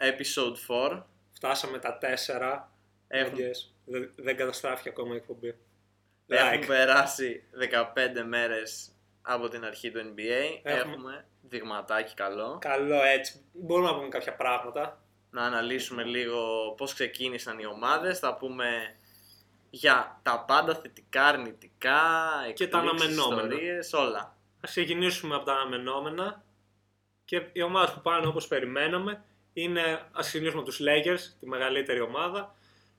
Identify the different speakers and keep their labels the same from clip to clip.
Speaker 1: episode 4.
Speaker 2: Φτάσαμε τα 4.
Speaker 1: Έχουμε,
Speaker 2: Yes. Δεν, δεν καταστράφηκε ακόμα η εκπομπή.
Speaker 1: έχουν
Speaker 2: Like.
Speaker 1: περάσει 15 μέρες από την αρχή του NBA.
Speaker 2: Έχουμε-
Speaker 1: Έχουμε δειγματάκι καλό.
Speaker 2: Καλό έτσι. Μπορούμε να πούμε κάποια πράγματα.
Speaker 1: Να αναλύσουμε λίγο πώς ξεκίνησαν οι ομάδες. Θα πούμε για τα πάντα θετικά, αρνητικά,
Speaker 2: Και τα
Speaker 1: εκπλήξεις,
Speaker 2: αναμενόμενα.
Speaker 1: ιστορίες, όλα.
Speaker 2: Α ξεκινήσουμε από τα αναμενόμενα. Και οι ομάδες που πάνε όπως περιμέναμε είναι. Α ξεκινήσουμε από τους Lakers, τη μεγαλύτερη ομάδα.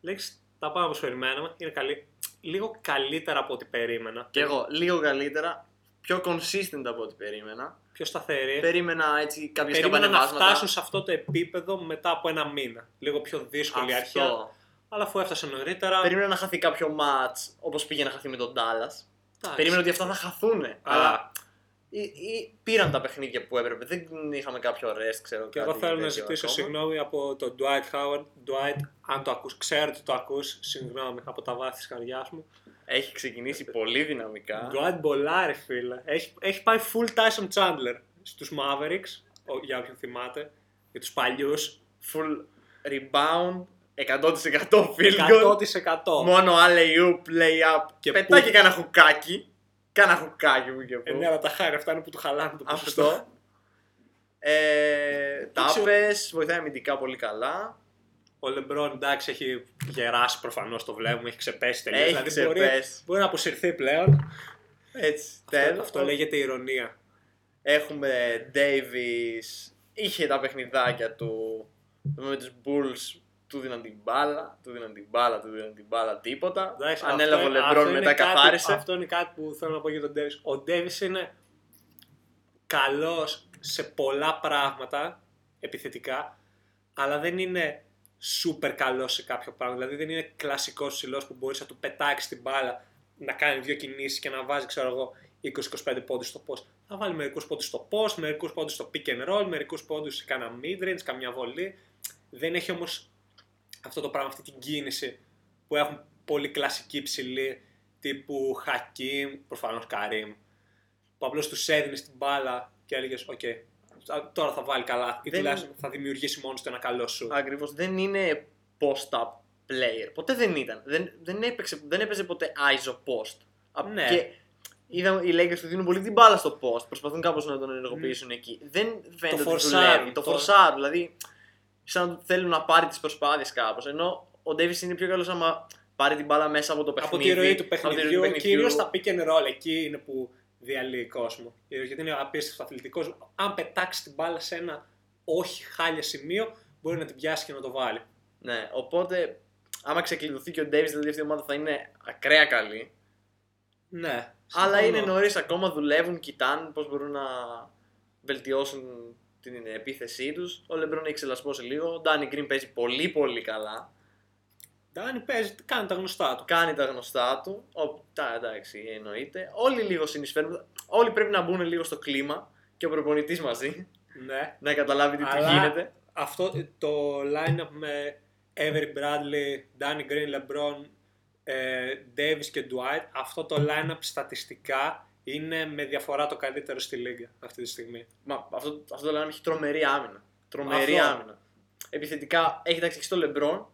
Speaker 2: Lakers τα πάμε όπως περιμέναμε. Είναι καλή, λίγο καλύτερα από ό,τι περίμενα.
Speaker 1: Και εγώ λίγο καλύτερα, πιο consistent από ό,τι περίμενα.
Speaker 2: Πιο σταθερή.
Speaker 1: Περίμενα έτσι κάποιες
Speaker 2: Περίμενα να
Speaker 1: καμπανεβάσματα.
Speaker 2: φτάσουν σε αυτό το επίπεδο μετά από ένα μήνα. Λίγο πιο δύσκολη
Speaker 1: Αυτό.
Speaker 2: αρχαία. Αλλά αφού έφτασε νωρίτερα.
Speaker 1: Περίμενα να χαθεί κάποιο match όπως πήγε να χαθεί με τον Dallas.
Speaker 2: εντάξει.
Speaker 1: Περίμενα ότι αυτά θα χαθούν.
Speaker 2: Αλλά-
Speaker 1: Αλλά ή, ή πήραν τα παιχνίδια που έπρεπε. Δεν είχαμε κάποιο rest, ξέρω
Speaker 2: Και
Speaker 1: κάτι
Speaker 2: εγώ θέλω να
Speaker 1: τέτοιο
Speaker 2: ζητήσω
Speaker 1: ακόμα.
Speaker 2: συγγνώμη από τον Dwight Howard. Dwight, αν το ακούς, ξέρω ότι το ακούς, συγγνώμη από τα βάθη της καρδιάς μου.
Speaker 1: Έχει ξεκινήσει πολύ δυναμικά.
Speaker 2: Dwight Μπολάρη, φίλε. Έχει, έχει πάει full Tyson Chandler στους Mavericks, ο- για όποιον θυμάται, για τους παλιούς.
Speaker 1: Full rebound, 100% field goal.
Speaker 2: 100%.
Speaker 1: Μόνο alley oop, lay up.
Speaker 2: Και
Speaker 1: Πετάει
Speaker 2: που-
Speaker 1: και κάνα χουκάκι. Κάνα χουκάκι μου και
Speaker 2: Ε,
Speaker 1: πού.
Speaker 2: ναι, αλλά τα χάρη αυτά είναι που του χαλάνε το ποσοστό.
Speaker 1: Αυτό. Ε,
Speaker 2: Δεν ξέρω.
Speaker 1: τάπες, βοηθάει αμυντικά πολύ καλά.
Speaker 2: Ο Λεμπρόν εντάξει έχει γεράσει προφανώς το βλέπουμε, έχει ξεπέσει τελείως.
Speaker 1: Έχει
Speaker 2: δηλαδή μπορεί,
Speaker 1: ξεπέσει.
Speaker 2: μπορεί να αποσυρθεί πλέον.
Speaker 1: Έτσι,
Speaker 2: Αυτό,
Speaker 1: τέλος.
Speaker 2: αυτό λέγεται ηρωνία.
Speaker 1: Έχουμε Davis, είχε τα παιχνιδάκια του με τους Bulls, του δίναν την μπάλα, του δίναν την μπάλα, του δίναν την μπάλα, τίποτα.
Speaker 2: Εντάξει,
Speaker 1: Ανέλαβε ο
Speaker 2: αυτό- αυτό
Speaker 1: Λεμπρόν
Speaker 2: είναι
Speaker 1: μετά
Speaker 2: κάτι-
Speaker 1: καθάρισε.
Speaker 2: Αυτό είναι κάτι που θέλω να πω για τον Ντέβις. Ο Ντέβις είναι καλός σε πολλά πράγματα επιθετικά, αλλά δεν είναι super καλός σε κάποιο πράγμα. Δηλαδή δεν είναι κλασικός ψηλός που μπορείς να του πετάξεις την μπάλα, να κάνει δύο κινήσεις και να βάζει, ξέρω εγώ, 20-25 πόντους στο post. Θα βάλει μερικούς πόντους στο post, μερικούς πόντους στο pick and roll, μερικούς πόντους σε κάνα mid-range, καμιά βολή. Δεν έχει όμως αυτό το πράγμα, αυτή την κίνηση που έχουν πολύ κλασική ψηλή τύπου Χακίμ, προφανώς Καρίμ, που απλώς τους έδινε την μπάλα και έλεγες «ΟΚ, τώρα θα βάλει καλά» ή
Speaker 1: Δεν-
Speaker 2: τουλάχιστον θα δημιουργήσει μόνος του ένα καλό σου.
Speaker 1: Ακριβώς, δεν είναι post-up player. Ποτέ δεν ήταν. Δεν, δεν, έπαιξε, δεν έπαιζε ποτέ ISO post. Α,
Speaker 2: Ναι.
Speaker 1: Και είδα, οι Lakers του δίνουν πολύ την μπάλα στο post. Προσπαθούν κάπως να τον ενεργοποιήσουν εκεί. Δεν φαίνεται ότι
Speaker 2: φορσάρουν,
Speaker 1: δουλεύει. Το
Speaker 2: το-
Speaker 1: φορσάρουν. Δηλαδή, σαν να θέλουν να πάρει τις προσπάθειες κάπως. Ενώ ο Davis είναι πιο καλός άμα πάρει την μπάλα μέσα από το
Speaker 2: από
Speaker 1: παιχνίδι.
Speaker 2: τη ροή του
Speaker 1: από τη ροή
Speaker 2: παιχνιδιού, κυρίως στα pick and roll, εκεί είναι που διαλύει κόσμος. Γιατί είναι απίστευτος αθλητικός. Αν πετάξει την μπάλα σε ένα όχι χάλια σημείο, μπορεί να την πιάσει και να το βάλει.
Speaker 1: Ναι, οπότε άμα ξεκλειδωθεί και ο Davis, δηλαδή αυτή η ομάδα θα είναι ακραία καλή.
Speaker 2: Ναι.
Speaker 1: Αλλά
Speaker 2: συμφωνώ.
Speaker 1: είναι νωρίς ακόμα, δουλεύουν, κοιτάνε πώς μπορούν να βελτιώσουν την επίθεσή τους. Ο Λεμπρόν έχει ξελασπώσει λίγο. Ο Ντάνι Γκριν παίζει πολύ πολύ καλά.
Speaker 2: Ντάνι παίζει, κάνει τα γνωστά του.
Speaker 1: Κάνει τα γνωστά του. Ο, τα, εντάξει, εννοείται. Όλοι λίγο συνεισφέρουν. Όλοι πρέπει να μπουν λίγο στο κλίμα και ο προπονητής μαζί
Speaker 2: Ναι.
Speaker 1: να καταλάβει τι, τι
Speaker 2: Αλλά
Speaker 1: γίνεται.
Speaker 2: Αυτό το line-up με Avery Bradley, Danny Green, LeBron, ε, Davis και Dwight, αυτό το line-up στατιστικά είναι με διαφορά το καλύτερο στη λίγα αυτή τη στιγμή.
Speaker 1: Μα αυτό, αυτό το λέμε έχει τρομερή άμυνα. Τρομερή
Speaker 2: Αυτό.
Speaker 1: άμυνα. Επιθετικά έχει ταξιχτεί τον Λεμπρόν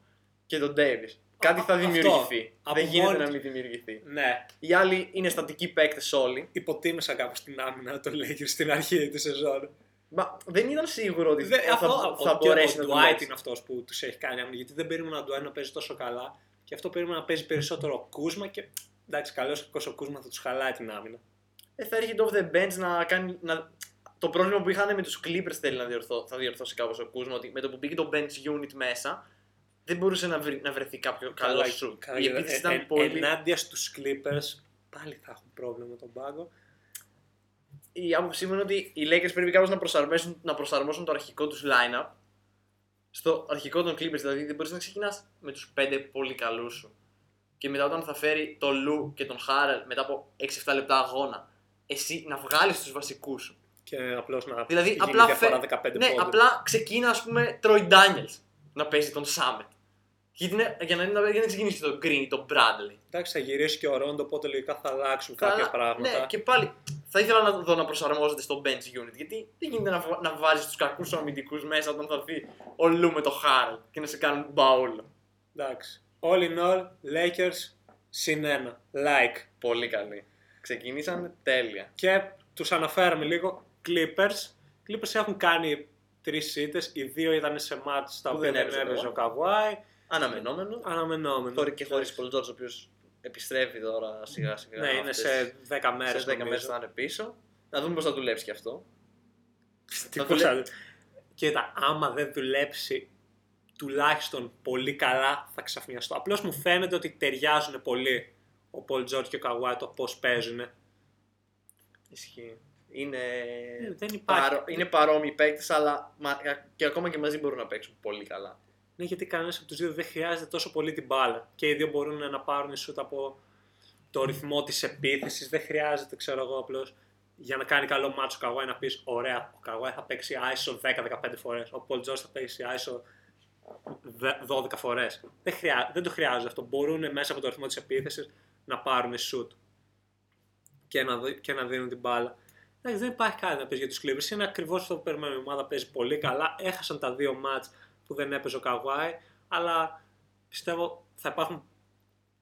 Speaker 1: και τον Davis. Κάτι θα
Speaker 2: αυτό.
Speaker 1: δημιουργηθεί.
Speaker 2: Από
Speaker 1: Δεν γίνεται
Speaker 2: μόνη
Speaker 1: να
Speaker 2: του.
Speaker 1: μην δημιουργηθεί.
Speaker 2: Ναι,
Speaker 1: Οι άλλοι είναι στατικοί παίκτες όλοι.
Speaker 2: υποτίμησα κάπως την άμυνα των Lakers στην αρχή της σεζόν.
Speaker 1: Μα δεν ήταν σίγουρο ότι
Speaker 2: Δεν-
Speaker 1: θα,
Speaker 2: αυτό,
Speaker 1: θα
Speaker 2: ο,
Speaker 1: μπορέσει
Speaker 2: ο
Speaker 1: να
Speaker 2: Dwight
Speaker 1: δουλέψει.
Speaker 2: είναι αυτός που τους έχει κάνει άμυνα, γιατί δεν περίμενα τον Dwight να παίζει τόσο καλά και αυτό περίμενα να παίζει περισσότερο ο Κούσμα και εντάξει καλός κακός ο Κούσμα θα τους χαλάει την άμυνα.
Speaker 1: Ε, θα έρχεται off the bench να κάνει. Να... Το πρόβλημα που είχαν με τους Clippers θέλει να διορθώ, θα διορθώσει κάπως ο Κούσμα. Ότι με το που πήγε το bench unit μέσα, δεν μπορούσε να, βρει, να βρεθεί κάποιο καλό shoot.
Speaker 2: καλά,
Speaker 1: Η
Speaker 2: και
Speaker 1: επίθεση
Speaker 2: ε-
Speaker 1: ήταν
Speaker 2: ε-
Speaker 1: πολύ.
Speaker 2: Ενάντια στους Clippers πάλι θα έχουν πρόβλημα με τον πάγκο.
Speaker 1: Η άποψή μου είναι ότι οι Lakers πρέπει κάπως να προσαρμόσουν, να προσαρμόσουν το αρχικό τους lineup στο αρχικό των Clippers. Δηλαδή δεν μπορείς να ξεκινάς με τους 5 πολύ καλούς σου. Και μετά όταν θα φέρει το Λου και τον Χάρελ μετά από 6-7 λεπτά αγώνα, εσύ να βγάλεις τους βασικούς σου.
Speaker 2: Και απλώς να
Speaker 1: Δηλαδή
Speaker 2: γίνει
Speaker 1: απλά,
Speaker 2: διαφορά
Speaker 1: φε...
Speaker 2: 15
Speaker 1: ναι,
Speaker 2: πόντους.
Speaker 1: απλά ξεκίνα, ας πούμε, Troy Daniels να παίζει τον Σάμετ. Γιατί είναι, για, να, είναι- για να ξεκινήσει το Green ή το Bradley.
Speaker 2: Εντάξει, θα γυρίσει και ο Ρόντο, οπότε λογικά θα αλλάξουν
Speaker 1: Θα-
Speaker 2: κάποια πράγματα.
Speaker 1: Ναι, και πάλι θα ήθελα να δω να προσαρμόζεται στο bench unit. Γιατί δεν γίνεται να, βα- να βάζεις τους κακούς αμυντικούς μέσα όταν θα έρθει ο Λου με το Χάρλ και να σε κάνουν μπαούλ.
Speaker 2: Εντάξει. All in all, Lakers συν ένα. Like.
Speaker 1: Πολύ καλή. Ξεκινήσαν τέλεια.
Speaker 2: Και τους αναφέραμε λίγο Clippers. Clippers έχουν κάνει τρεις ήττε. Οι δύο ήταν σε μάτς τα
Speaker 1: Που
Speaker 2: οποία
Speaker 1: δεν
Speaker 2: δεν
Speaker 1: έπαιζε
Speaker 2: έπαιζε
Speaker 1: ο
Speaker 2: ο Καβάη.
Speaker 1: Αναμενόμενο.
Speaker 2: Αναμενόμενο.
Speaker 1: Χωρί και χωρίς Πολ Τζόρτζ, ο οποίος επιστρέφει τώρα σιγά σιγά.
Speaker 2: Ναι, είναι
Speaker 1: αυτές-
Speaker 2: σε 10 μέρες.
Speaker 1: σε 10 μέρες θα είναι πίσω. Να δούμε πώς θα δουλέψει και αυτό.
Speaker 2: Τι
Speaker 1: Θα
Speaker 2: πώς
Speaker 1: δουλε-
Speaker 2: θα- Κοίτα, άμα δεν δουλέψει τουλάχιστον πολύ καλά θα ξαφνιαστώ. Απλώς μου φαίνεται ότι ταιριάζουν πολύ ο Πολ Τζόρτ και ο Καβάη το πώς παίζουν.
Speaker 1: Ισχύει. Είναι,
Speaker 2: Ε, δεν υπάρχει.
Speaker 1: παρό... είναι παρόμοιοι παίκτες, αλλά μα- και ακόμα και μαζί μπορούν να παίξουν πολύ καλά.
Speaker 2: Ναι, γιατί κανένας από τους δύο δεν χρειάζεται τόσο πολύ την μπάλα. Και οι δύο μπορούν να πάρουν σουτ από το ρυθμό της επίθεσης. Δεν χρειάζεται, ξέρω εγώ, απλώς για να κάνει καλό μάτσο ο Καβάη να πεις: Ωραία, ο Καβάη θα παίξει ISO 10-15 φορές. Ο Πολ Τζόρτ θα παίξει ISO 12 φορές. Δεν, χρειά... δεν το χρειάζεται αυτό. Μπορούν μέσα από το ρυθμό της επίθεσης να πάρουν σουτ και να, δι- και να δίνουν την μπάλα. Εντάξει, δεν υπάρχει κάτι να πεις για τους Clippers. Είναι ακριβώς αυτό που περιμένουμε. Η ομάδα παίζει πολύ καλά. Έχασαν τα δύο μάτς που δεν έπαιζε ο Καβάη, αλλά πιστεύω θα υπάρχουν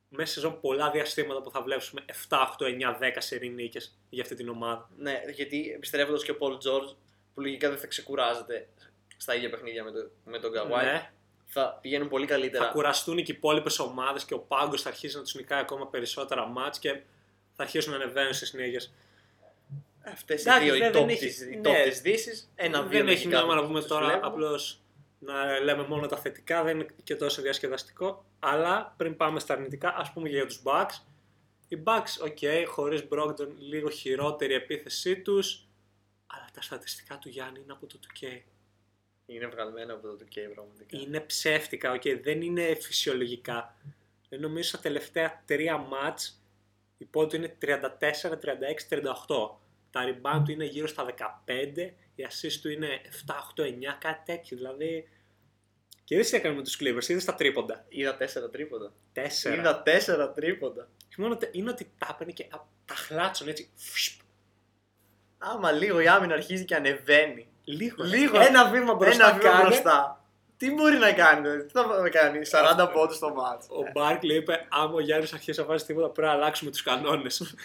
Speaker 2: μέσα σε σεζόν πολλά διαστήματα που θα βλέπουμε 7, 8, 9, 10 σερή νίκες για αυτή την ομάδα.
Speaker 1: Ναι, γιατί επιστρέφοντας και ο Πολ Τζόρτζ, που λογικά δεν θα ξεκουράζεται στα ίδια παιχνίδια με, το, με τον Καβάη,
Speaker 2: Ναι,
Speaker 1: θα πηγαίνουν πολύ καλύτερα.
Speaker 2: θα κουραστούν και οι υπόλοιπες ομάδες και ο πάγκος θα αρχίσει να τους νικάει ακόμα περισσότερα μάτς και θα αρχίσουν να ανεβαίνουν στις συνέχειε.
Speaker 1: Αυτές οι
Speaker 2: Εντάξει,
Speaker 1: δύο οι
Speaker 2: δεν-
Speaker 1: top
Speaker 2: δεν
Speaker 1: της-
Speaker 2: έχει-
Speaker 1: οι
Speaker 2: ναι.
Speaker 1: top της Δύσης. Ένα-δύο
Speaker 2: δεν έχει
Speaker 1: λογικά
Speaker 2: νόημα να
Speaker 1: τους
Speaker 2: πούμε
Speaker 1: τους
Speaker 2: τώρα
Speaker 1: βλέπουμε.
Speaker 2: απλώς να λέμε μόνο τα θετικά, δεν είναι και τόσο διασκεδαστικό. Αλλά πριν πάμε στα αρνητικά, ας πούμε και για τους Bucks. Οι Bucks, OK, χωρίς Brogdon, λίγο χειρότερη η επίθεσή τους. Αλλά τα στατιστικά του Γιάννη είναι από το 2K.
Speaker 1: Είναι βγαλμένα από το 2K πραγματικά.
Speaker 2: Είναι ψεύτικα, οκ, δεν είναι φυσιολογικά. Δεν νομίζω στα τελευταία τρία μάτς οι πόντοι του είναι 34, 36, 38. Τα rebound του είναι γύρω στα 15, η assist του είναι 7, 8, 9, κάτι τέτοιο. Δηλαδή. Και δεν τι έκανε με τους Clippers, είδες τα τρίποντα.
Speaker 1: Είδα τέσσερα τρίποντα.
Speaker 2: 4.
Speaker 1: Είδα τέσσερα τρίποντα.
Speaker 2: Και μόνο τε- είναι ότι τα έπαιρνε και α, τα χλάτσον έτσι. φσπ,
Speaker 1: Άμα λίγο η άμυνα αρχίζει και ανεβαίνει.
Speaker 2: Λίγο.
Speaker 1: Λίγο.
Speaker 2: Ένα βήμα μπροστά.
Speaker 1: Ένα βήμα
Speaker 2: κάνε.
Speaker 1: μπροστά. Τι μπορεί να κάνει, δηλαδή, τι θα κάνει, 40 πόντους στο μάτς.
Speaker 2: Ο Μπάρκλι είπε: Άμα ο Γιάννης αρχίσει να βάζει τίποτα, πρέπει να αλλάξουμε τους κανόνες.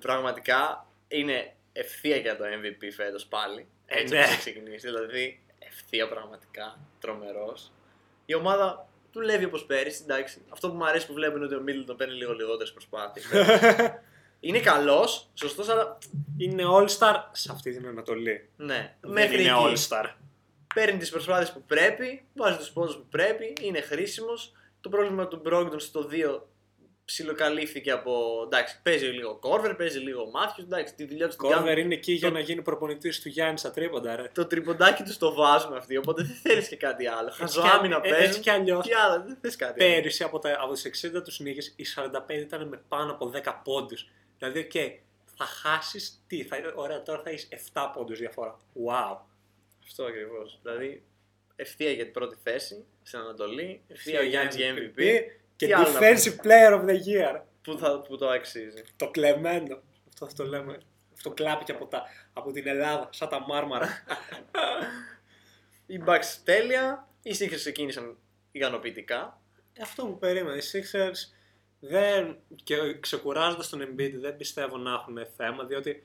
Speaker 1: Πραγματικά είναι ευθεία για το MVP φέτος πάλι.
Speaker 2: Ε,
Speaker 1: Έτσι
Speaker 2: ναι.
Speaker 1: όπως έχει ξεκινήσει. Δηλαδή ευθεία πραγματικά. Τρομερός. Η ομάδα δουλεύει όπως πέρυσι. Εντάξει. Αυτό που μου αρέσει που βλέπουν είναι ότι ο Μίτλτον παίρνει λίγο λιγότερες προσπάθειες. είναι καλός, σωστός, αλλά
Speaker 2: είναι All-Star σε αυτή την Ανατολή.
Speaker 1: ναι.
Speaker 2: Δεν
Speaker 1: Μέχρι
Speaker 2: είναι
Speaker 1: εκεί.
Speaker 2: All-Star.
Speaker 1: Παίρνει τις προσπάθειες που πρέπει, βάζει τους πόντους που πρέπει, είναι χρήσιμος. Το πρόβλημα του Brogdon στο 2 ψιλοκαλύφθηκε από. Εντάξει, παίζει λίγο Κόρβερ, παίζει λίγο Μάθιους. Εντάξει, τη δουλειά του την κάνουν.
Speaker 2: Κόρβερ είναι εκεί για
Speaker 1: Το-
Speaker 2: να γίνει προπονητής του Γιάννη στα τρίποντα, ρε.
Speaker 1: Το τριποντάκι του το βάζουν αυτοί, οπότε δεν θέλεις και κάτι άλλο.
Speaker 2: Έτσι
Speaker 1: Χαζοάμυνα
Speaker 2: κι- ε,
Speaker 1: παίζουν.
Speaker 2: έτσι κι αλλιώς.
Speaker 1: Τι άλλο, δεν θες κάτι. άλλο.
Speaker 2: Πέρυσι από, τα, από τις 60 τους νίκες, οι 45 ήταν με πάνω από 10 πόντους. Δηλαδή, οκ, θα χάσεις τι, θα, ωραία, τώρα θα έχεις 7 πόντους διαφορά. Wow.
Speaker 1: Αυτό ακριβώς. Δηλαδή, ευθεία για την πρώτη θέση στην Ανατολή, ευθεία
Speaker 2: Ευθεία
Speaker 1: ο Γιάννης για MVP.
Speaker 2: Και
Speaker 1: Τι άλλο να
Speaker 2: defensive player of the year.
Speaker 1: Που, θα, που το αξίζει.
Speaker 2: Το κλεμμένο. Αυτό θα το λέμε. Αυτό κλάπηκε από, τα, από την Ελλάδα, σαν τα μάρμαρα.
Speaker 1: Οι Bucks τέλεια. Οι Sixers ξεκίνησαν ικανοποιητικά.
Speaker 2: Ε, Αυτό που περίμενα. Οι Sixers δεν, και ξεκουράζοντας τον Embiid δεν πιστεύω να έχουν θέμα, διότι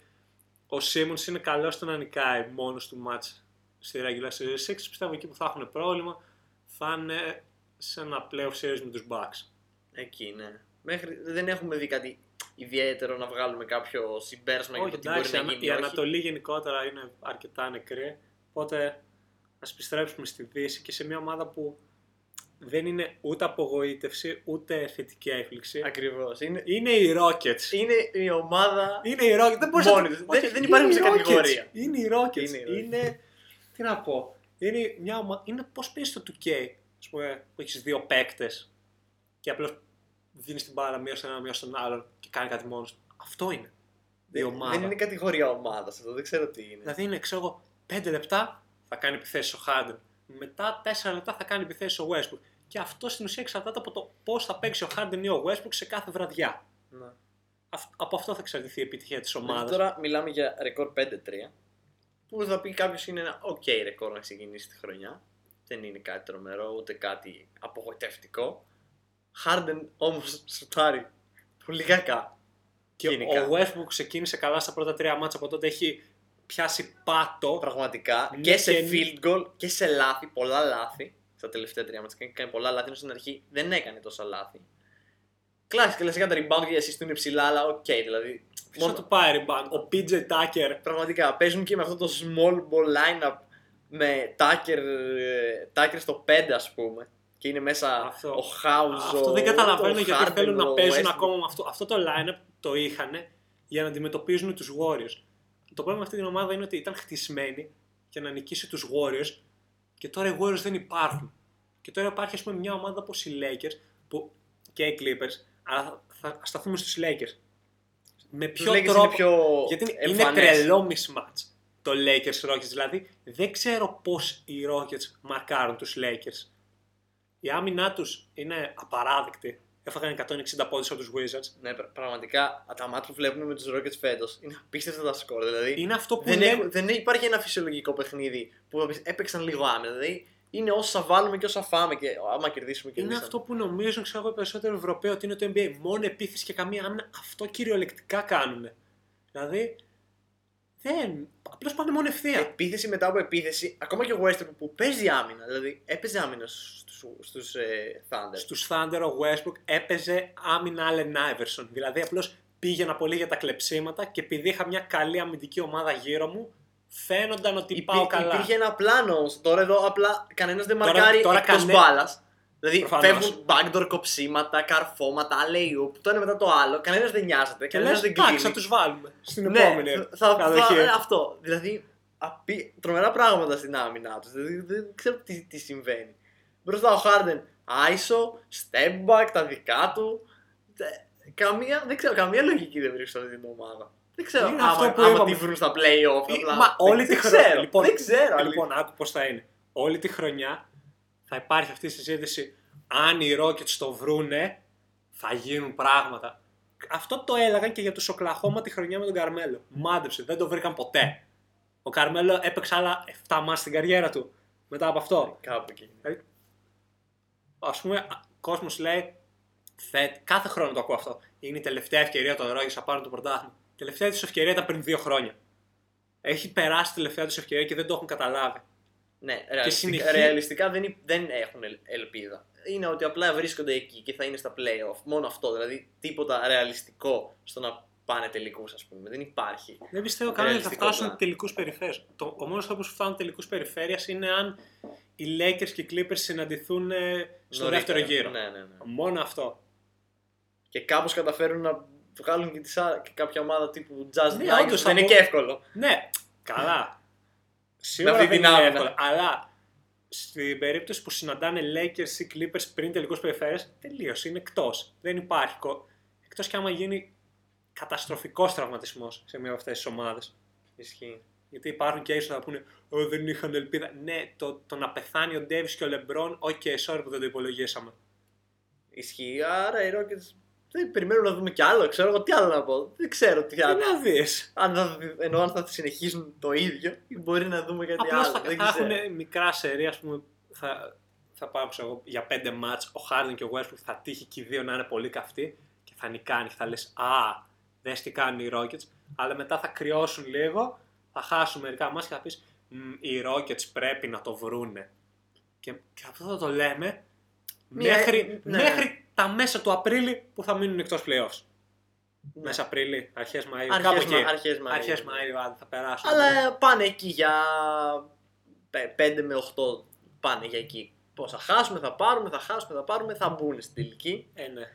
Speaker 2: ο Simmons είναι καλός στο να νικάει μόνος του μάτς στη regular season. Οι Sixers πιστεύω εκεί που θα έχουν πρόβλημα θα είναι σε ένα playoff series με τους Bucks.
Speaker 1: Εκεί, ναι. Μέχρι, δεν έχουμε δει κάτι ιδιαίτερο να βγάλουμε κάποιο συμπέρασμα για
Speaker 2: Όχι,
Speaker 1: το τι μπορεί
Speaker 2: εντάξει,
Speaker 1: να
Speaker 2: ανα-
Speaker 1: γίνει.
Speaker 2: η
Speaker 1: ή όχι.
Speaker 2: Ανατολή γενικότερα είναι αρκετά νεκρή. Οπότε ας επιστρέψουμε στη Δύση και σε μια ομάδα που δεν είναι ούτε απογοήτευση ούτε θετική έκπληξη.
Speaker 1: Ακριβώς. Είναι,
Speaker 2: Είναι οι Rockets.
Speaker 1: είναι η ομάδα.
Speaker 2: Είναι οι Rockets. Δεν μπορείς να
Speaker 1: Μόνοι
Speaker 2: το-
Speaker 1: τους.
Speaker 2: Όχι,
Speaker 1: Δεν- δεν
Speaker 2: είναι
Speaker 1: υπάρχουν
Speaker 2: οι
Speaker 1: σε
Speaker 2: Rockets.
Speaker 1: κατηγορία.
Speaker 2: Είναι οι Rockets.
Speaker 1: Είναι οι Rockets.
Speaker 2: Είναι. Τι να πω. Είναι μια ομάδα. Είναι πώς παίζει το 2K. Α πούμε, που έχεις δύο παίκτες και απλώς δίνεις την μπάλα μία στον ένα, μία στον άλλον και κάνει κάτι μόνος. Αυτό είναι. Η
Speaker 1: Δεν,
Speaker 2: ομάδα.
Speaker 1: δεν είναι κατηγορία ομάδας αυτό, δεν ξέρω τι είναι.
Speaker 2: Δηλαδή είναι, ξέρω εγώ, 5 λεπτά θα κάνει επιθέσεις ο Harden. Μετά 4 λεπτά θα κάνει επιθέσεις ο Westbrook. Και αυτό στην ουσία εξαρτάται από το πώς θα παίξει ο Harden ή ο Westbrook σε κάθε βραδιά.
Speaker 1: Ναι.
Speaker 2: Αυ- από αυτό θα εξαρτηθεί η επιτυχία της
Speaker 1: Δηλαδή
Speaker 2: ομάδας.
Speaker 1: τώρα μιλάμε για ρεκόρ 5-3. Που θα πει κάποιος είναι ένα ok ρεκόρ να ξεκινήσει τη χρονιά. Δεν είναι κάτι τρομερό, ούτε κάτι απογοητευτικό. Harden όμως σουτάρει πολύ κακά.
Speaker 2: Και
Speaker 1: γενικά.
Speaker 2: ο Westbrook ξεκίνησε καλά στα πρώτα τρία μάτσα από τότε έχει πιάσει πάτο.
Speaker 1: Πραγματικά
Speaker 2: Ναι,
Speaker 1: και σε
Speaker 2: και-
Speaker 1: field goal και σε λάθη, πολλά λάθη. Στα τελευταία τρία μάτς κάνει, κάνει πολλά λάθη, ενώ στην αρχή δεν έκανε τόσα λάθη. Κλάσικα, κλασικά τα rebound και οι assist του είναι ψηλά, αλλά οκ, δηλαδή.
Speaker 2: Ποιος θα του πάει rebound, ο PJ Tucker.
Speaker 1: Πραγματικά παίζουν και με αυτό το small ball lineup με Tucker, ε, Tucker στο 5 ας πούμε. Και είναι μέσα
Speaker 2: Αυτό.
Speaker 1: ο House.
Speaker 2: Αυτό
Speaker 1: ο-
Speaker 2: δεν καταλαβαίνω
Speaker 1: ο
Speaker 2: γιατί
Speaker 1: Harden,
Speaker 2: θέλουν να
Speaker 1: ο
Speaker 2: παίζουν
Speaker 1: Westbrook.
Speaker 2: ακόμα με αυτό. Αυτό το line-up το είχαν για να αντιμετωπίζουν τους Warriors. Το πρόβλημα με αυτή την ομάδα είναι ότι ήταν χτισμένη για να νικήσει τους Warriors και τώρα οι Warriors δεν υπάρχουν. Και τώρα υπάρχει ας πούμε μια ομάδα όπως οι Lakers που, και οι Clippers, αλλά θα, θα σταθούμε στους Lakers. Με
Speaker 1: Τους
Speaker 2: ποιο
Speaker 1: Lakers
Speaker 2: τρόπο.
Speaker 1: είναι πιο
Speaker 2: γιατί είναι
Speaker 1: εμφανές.
Speaker 2: τρελό mismatch το Lakers Rockets. Δηλαδή δεν ξέρω πώς οι Rockets μαρκάρουν τους Lakers. Η άμυνά τους είναι απαράδεκτη. Έφαγαν 160 πόντους από τους Wizards.
Speaker 1: Ναι, πρα- πραγματικά τα μάτια που βλέπουμε με τους Rockets φέτος είναι απίστευτα τα σκορ. Δηλαδή
Speaker 2: Είναι αυτό που
Speaker 1: δεν,
Speaker 2: λένε-
Speaker 1: έχουν- δεν υπάρχει ένα φυσιολογικό παιχνίδι που θα πεις, έπαιξαν λίγο άμυνα. Δηλαδή είναι όσα βάλουμε και όσα φάμε και άμα κερδίσουμε και
Speaker 2: Είναι αυτό που νομίζουν ξέρω εγώ, οι περισσότεροι Ευρωπαίοι ότι είναι το NBA. Μόνο επίθεση και καμία άμυνα. Αυτό κυριολεκτικά κάνουν. Δηλαδή. Δεν. Απλώς πάνε μόνο ευθεία.
Speaker 1: Επίθεση μετά από επίθεση, ακόμα και ο Westbrook που παίζει άμυνα. Δηλαδή έπαιζε άμυνα στους στους, ε, Thunder.
Speaker 2: Στους Thunder ο Westbrook έπαιζε άμυνα Allen Iverson. Δηλαδή απλώς πήγαινα πολύ για τα κλεψίματα και επειδή είχα μια καλή αμυντική ομάδα γύρω μου, φαίνονταν ότι
Speaker 1: Υπή-
Speaker 2: πάω καλά.
Speaker 1: Υπήρχε ένα πλάνο όμως. Τώρα εδώ απλά κανένας δεν
Speaker 2: Τώρα-
Speaker 1: μαρκάρει
Speaker 2: τώρα
Speaker 1: εκτός
Speaker 2: κανέ-
Speaker 1: μπάλας. Δηλαδή
Speaker 2: Προφανώς.
Speaker 1: φεύγουν backdoor κοψίματα, καρφώματα, alley-oop, το ένα μετά το άλλο. Κανένας δεν νοιάζεται.
Speaker 2: Και
Speaker 1: Κανένας
Speaker 2: λες,
Speaker 1: δεν
Speaker 2: εντάξει,
Speaker 1: κλείνει.
Speaker 2: θα τους βάλουμε στην
Speaker 1: Ναι,
Speaker 2: επόμενη
Speaker 1: θα, θα,
Speaker 2: κατοχή.
Speaker 1: θα- αυτό. Δηλαδή, απει... τρομερά πράγματα στην άμυνά τους. Δηλαδή, δεν ξέρω τι, τι συμβαίνει. Μπροστά ο Χάρντεν, ISO, step back, τα δικά του. Τε- Καμία, δεν ξέρω, καμία λογική δεν βρίσκω σε αυτή την ομάδα. Δεν ξέρω
Speaker 2: Είναι
Speaker 1: άμα,
Speaker 2: αυτό που
Speaker 1: άμα
Speaker 2: είπαμε.
Speaker 1: τη βρουν στα play-off.
Speaker 2: Ε,
Speaker 1: απλά.
Speaker 2: Μα
Speaker 1: Δεν-
Speaker 2: όλη τη
Speaker 1: δεν
Speaker 2: χρονιά.
Speaker 1: ξέρω,
Speaker 2: Λοιπόν,
Speaker 1: δεν ξέρω.
Speaker 2: Λοιπόν, άκου πώς θα είναι. Όλη τη χρονιά θα υπάρχει αυτή η συζήτηση. Αν οι Rockets το βρούνε, θα γίνουν πράγματα. Αυτό το έλεγαν και για τους Οκλαχώμα τη χρονιά με τον Καρμέλο. Μάντεψε, δεν το βρήκαν ποτέ. Ο Καρμέλο έπαιξε άλλα 7 μάτς στην καριέρα του μετά από αυτό.
Speaker 1: Κάπου εκεί.
Speaker 2: Α πούμε, ο κόσμος λέει. Θε, κάθε χρόνο το ακούω αυτό. Είναι η τελευταία ευκαιρία των Rockets να πάρουν το πρωτάθλημα. Η τελευταία τους ευκαιρία ήταν πριν δύο χρόνια. Έχει περάσει η τελευταία τους ευκαιρία και δεν το έχουν καταλάβει.
Speaker 1: Ναι, ρεαλιστικά,
Speaker 2: συνεχί-
Speaker 1: ρεαλιστικά δεν, υ- δεν έχουν ελ- ελπίδα. Είναι ότι απλά βρίσκονται εκεί και θα είναι στα playoff. Μόνο αυτό. Δηλαδή τίποτα ρεαλιστικό στο να πάνε τελικούς, ας πούμε. Δεν υπάρχει.
Speaker 2: Δεν πιστεύω καν ότι θα
Speaker 1: Ρεαλιστικό
Speaker 2: φτάσουν
Speaker 1: πλάνο.
Speaker 2: τελικού περιφέρεια. Ο μόνος τρόπος που φτάνουν τελικούς περιφέρεια είναι αν οι Lakers και οι Clippers συναντηθούν ε, στο
Speaker 1: Νωρίτερα.
Speaker 2: δεύτερο γύρο.
Speaker 1: Ναι, ναι, ναι.
Speaker 2: Μόνο αυτό.
Speaker 1: Και κάπως καταφέρουν να βγάλουν και, τις, α- και κάποια ομάδα τύπου Jazz
Speaker 2: Ναι,
Speaker 1: Nuggets.
Speaker 2: όντως,
Speaker 1: Δεν είναι
Speaker 2: θα
Speaker 1: και
Speaker 2: μπο-
Speaker 1: εύκολο.
Speaker 2: Ναι, καλά. Σίγουρα
Speaker 1: αυτή
Speaker 2: δεν
Speaker 1: την
Speaker 2: είναι
Speaker 1: άμυνα.
Speaker 2: εύκολο. Αλλά στην περίπτωση που συναντάνε Lakers ή Clippers πριν τελικούς περιφέρεια, τελείωσε. Είναι εκτός. Δεν υπάρχει. Εκτός και άμα γίνει καταστροφικός τραυματισμός σε μία από αυτές τις ομάδες.
Speaker 1: Ισχύει.
Speaker 2: Γιατί υπάρχουν και ίσως να πούνε Ω, δεν είχαν ελπίδα. Ναι, το, το να πεθάνει ο Ντέβις και ο Λεμπρόν, OK, sorry που δεν το υπολογίσαμε.
Speaker 1: Ισχύει. Άρα οι Rockets δεν περιμένουν να δούμε κι άλλο. Ξέρω εγώ τι άλλο να πω. Δεν ξέρω τι
Speaker 2: Τι
Speaker 1: άλλο.
Speaker 2: να δεις.
Speaker 1: Αν θα, ενώ αν θα συνεχίσουν το ίδιο, ή μπορεί να δούμε κάτι
Speaker 2: Απλώς
Speaker 1: άλλο.
Speaker 2: θα,
Speaker 1: δεν
Speaker 2: θα
Speaker 1: ξέρω.
Speaker 2: έχουν μικρά σερί, ας πούμε. Θα, θα πάω ξέρω εγώ, για πέντε μάτς ο Χάρντεν και ο Westbrook θα τύχει και οι δύο να είναι πολύ καυτοί και θα νικάνει και θα λες «Α, δες τι κάνουν οι Rockets». Αλλά μετά θα κρυώσουν λίγο, θα χάσουν μερικά μάτς και θα πεις «Μ, «Οι Rockets πρέπει να το βρούνε». Και, και αυτό θα το λέμε
Speaker 1: Μια-
Speaker 2: μέχρι,
Speaker 1: ναι.
Speaker 2: μέχρι τα μέσα του Απρίλη που θα μείνουν εκτός playoffs.
Speaker 1: Ναι.
Speaker 2: Μέσα Απρίλη, αρχές Μαΐου,
Speaker 1: Αρχές
Speaker 2: κάπου εκεί.
Speaker 1: Μα- αρχές Μαΐου.
Speaker 2: Αρχές Μαΐου, άντε, θα περάσουν.
Speaker 1: Αλλά πάνε εκεί για 5 με 8 πάνε για εκεί. Πόσα χάσουμε, θα πάρουμε, θα χάσουμε, θα πάρουμε, θα μπουν στην τελική.
Speaker 2: Ε, ναι.